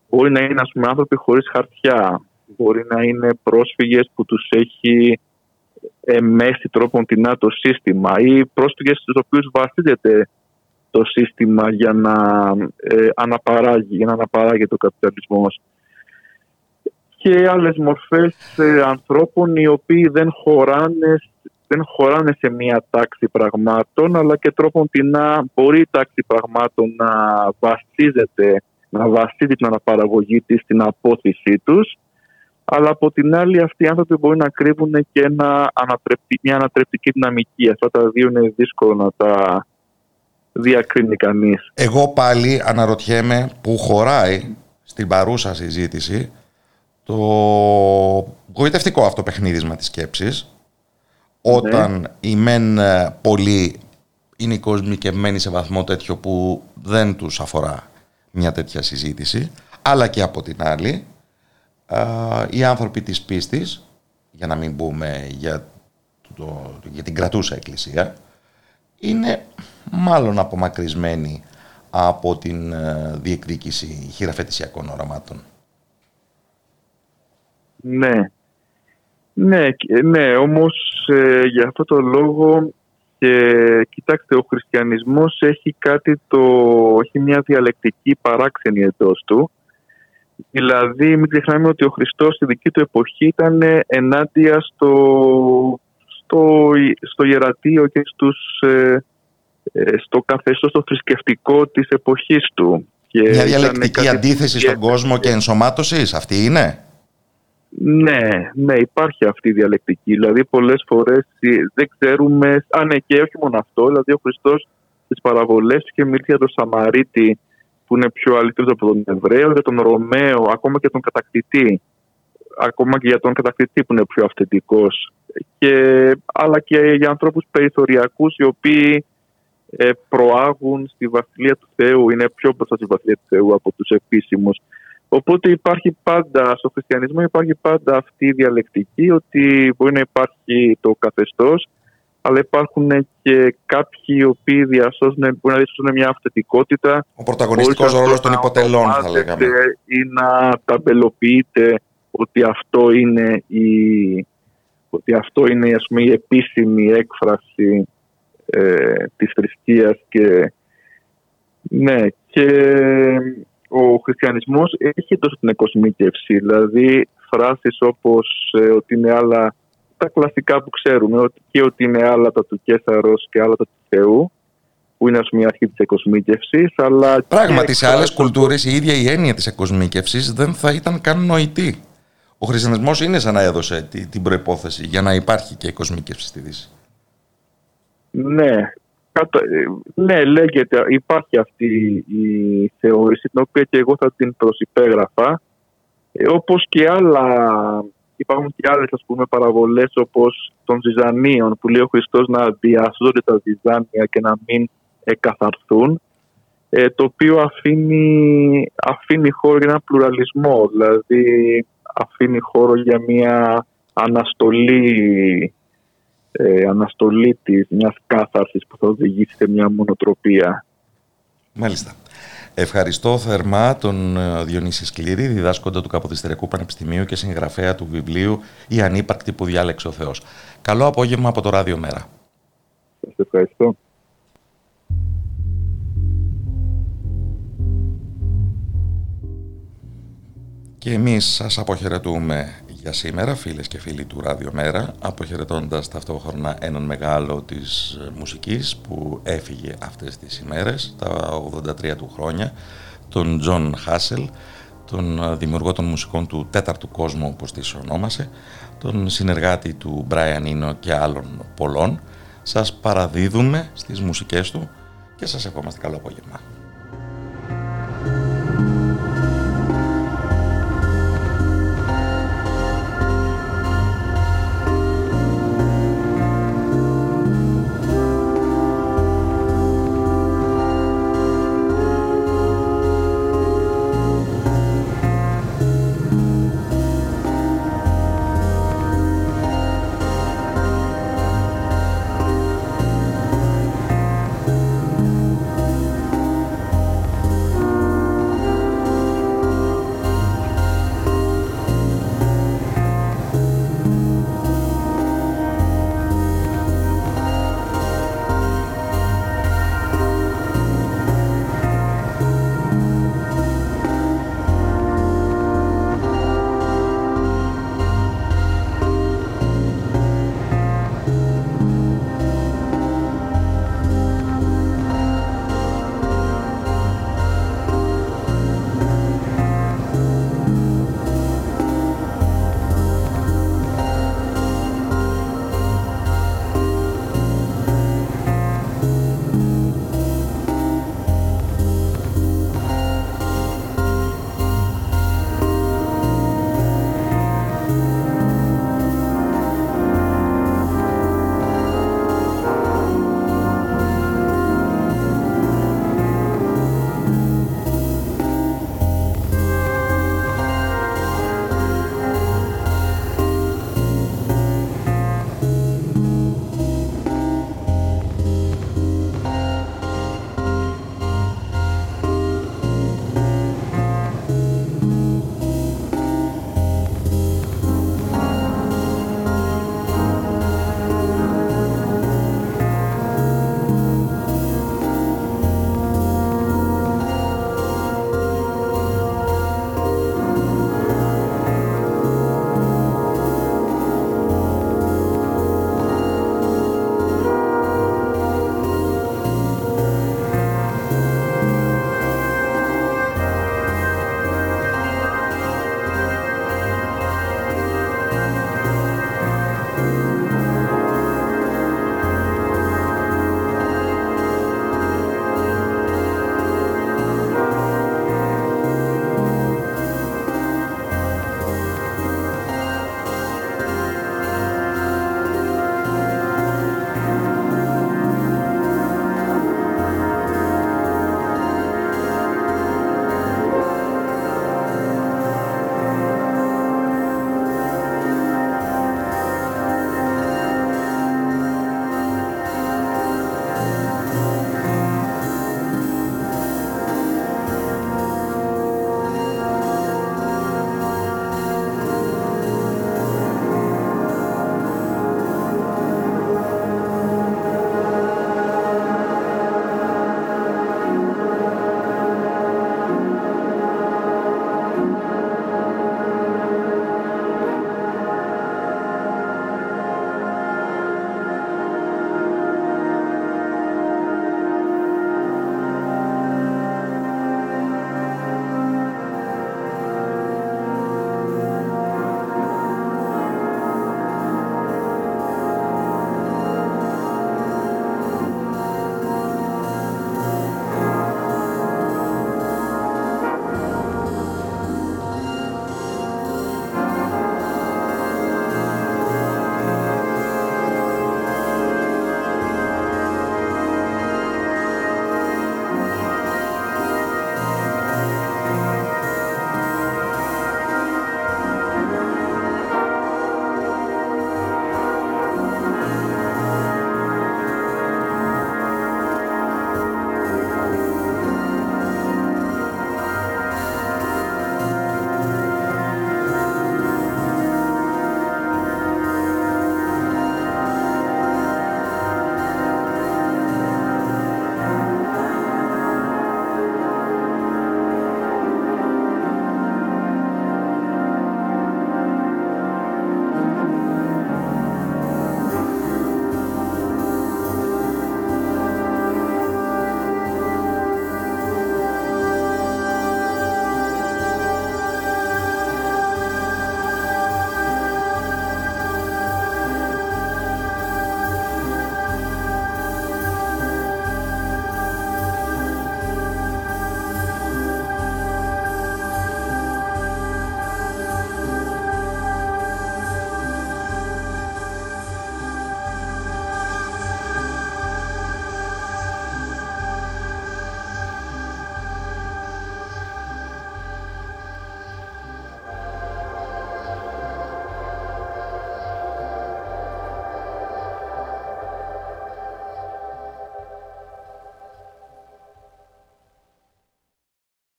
μπορεί να είναι ας πούμε, άνθρωποι χωρίς χαρτιά, μπορεί να είναι πρόσφυγες που τους έχει εμέσει τρόπον την το σύστημα ή πρόσφυγες στους οποίους βασίζεται το σύστημα για να, ε, αναπαράγει, για να αναπαράγει το καπιταλισμός και άλλες μορφές ε, ανθρώπων οι οποίοι δεν χωράνε, δεν χωράνε σε μία τάξη πραγμάτων αλλά και τρόπον την μπορεί η τάξη πραγμάτων να βασίζεται να βασίζει την αναπαραγωγή της στην απόθεσή τους αλλά από την άλλη αυτοί οι άνθρωποι μπορεί να κρύβουν και ένα ανατρεπτη, μια ανατρεπτική δυναμική. Αυτά τα δύο είναι δύσκολο να τα διακρίνει κανείς. Εγώ πάλι αναρωτιέμαι που χωράει στην παρούσα συζήτηση το γοητευτικό αυτό παιχνίδισμα της σκέψης όταν οι μεν ε, πολλοί είναι οι κόσμοι και μένει σε βαθμό τέτοιο που δεν τους αφορά μια τέτοια συζήτηση αλλά και από την άλλη α, οι άνθρωποι της πίστης για να μην πούμε για, το, για την κρατούσα εκκλησία είναι μάλλον απομακρυσμένοι από την ε, διεκδίκηση χειραφετησιακών οραμάτων. Ναι. Ναι, και- ναι όμως ε, για αυτό το λόγο και κοιτάξτε ο χριστιανισμός έχει κάτι το, έχει μια διαλεκτική παράξενη εντός του δηλαδή μην ξεχνάμε ότι ο Χριστός στη δική του εποχή ήταν ενάντια στο, στο, στο ιερατείο και στους, ε, ε, στο καθεστώς το θρησκευτικό της εποχής του. Και Μια διαλεκτική αντίθεση στον κόσμο και ενσωμάτωσης, αυτή είναι; Ναι, ναι, υπάρχει αυτή η διαλεκτική. Δηλαδή, πολλές φορές δεν ξέρουμε. Α, ναι, και όχι μόνο αυτό. Δηλαδή, ο Χριστός στις παραβολές και μιλήσει για τον Σαμαρίτη, που είναι πιο αληθινό από τον Εβραίο, για τον Ρωμαίο, ακόμα και τον κατακτητή. Ακόμα και για τον κατακτητή που είναι πιο αυθεντικός. Αλλά και για ανθρώπους περιθωριακούς, οι οποίοι ε, προάγουν στη βασιλεία του Θεού, είναι πιο μπροστά στη βασιλεία του Θεού από τους επίσημους. Οπότε υπάρχει πάντα, στο χριστιανισμό υπάρχει πάντα αυτή η διαλεκτική ότι μπορεί να υπάρχει το καθεστώς αλλά υπάρχουν και κάποιοι οι οποίοι διασώζουν, μπορεί να διασώζουν μια αυθεντικότητα. Ο πρωταγωνιστικός ρόλος των υποτελών θα λέγαμε. Ή να ταμπελοποιείται ότι αυτό είναι η, ότι αυτό είναι ας πούμε, η επίσημη έκφραση ε, της θρησκείας και ναι και ο χριστιανισμός έχει τόσο την εκοσμίκευση, δηλαδή φράσεις όπως ε, ότι είναι άλλα τα κλασικά που ξέρουμε, ότι και ότι είναι άλατα του Κέσαρος και άλατα του Θεού, που είναι ας πούμε η αρχή της εκοσμίκευσης, αλλά... Πράγματι σε άλλες κουλτούρες η ίδια η έννοια της εκοσμίκευσης δεν θα ήταν καν νοητή. Ο χριστιανισμός είναι σαν να έδωσε την προϋπόθεση για να υπάρχει και η κοσμίκευση στη Δύση. Ναι, ναι, λέγεται, υπάρχει αυτή η θεώρηση, την οποία και εγώ θα την προσυπέγραφα. Ε, όπως και άλλα, υπάρχουν και άλλες ας πούμε παραβολές όπως των Ζυζανίων που λέει ο Χριστός να διασώζονται τα Ζυζάνια και να μην εκαθαρθούν ε, το οποίο αφήνει, αφήνει χώρο για ένα πλουραλισμό, δηλαδή αφήνει χώρο για μια αναστολή ε, αναστολή της μιας κάθαρσης που θα οδηγήσει σε μια μονοτροπία. Μάλιστα. Ευχαριστώ θερμά τον ε, Διονύσης Σκλήρη, διδάσκοντα του Καποδιστεριακού Πανεπιστημίου και συγγραφέα του βιβλίου «Η ανύπαρκτη που διάλεξε ο Θεός». Καλό απόγευμα από το Ράδιο Μέρα. Σας ευχαριστώ. Και εμείς σας αποχαιρετούμε για σήμερα, φίλες και φίλοι του Ράδιο Μέρα, αποχαιρετώντας ταυτόχρονα έναν μεγάλο της μουσικής που έφυγε αυτές τις ημέρες, τα 83 του χρόνια, τον Τζον Χάσελ, τον δημιουργό των μουσικών του τέταρτου κόσμου, όπως τις ονόμασε, τον συνεργάτη του Μπράιαν Ίνο και άλλων πολλών. Σας παραδίδουμε στις μουσικές του και σας ευχόμαστε καλό απόγευμα.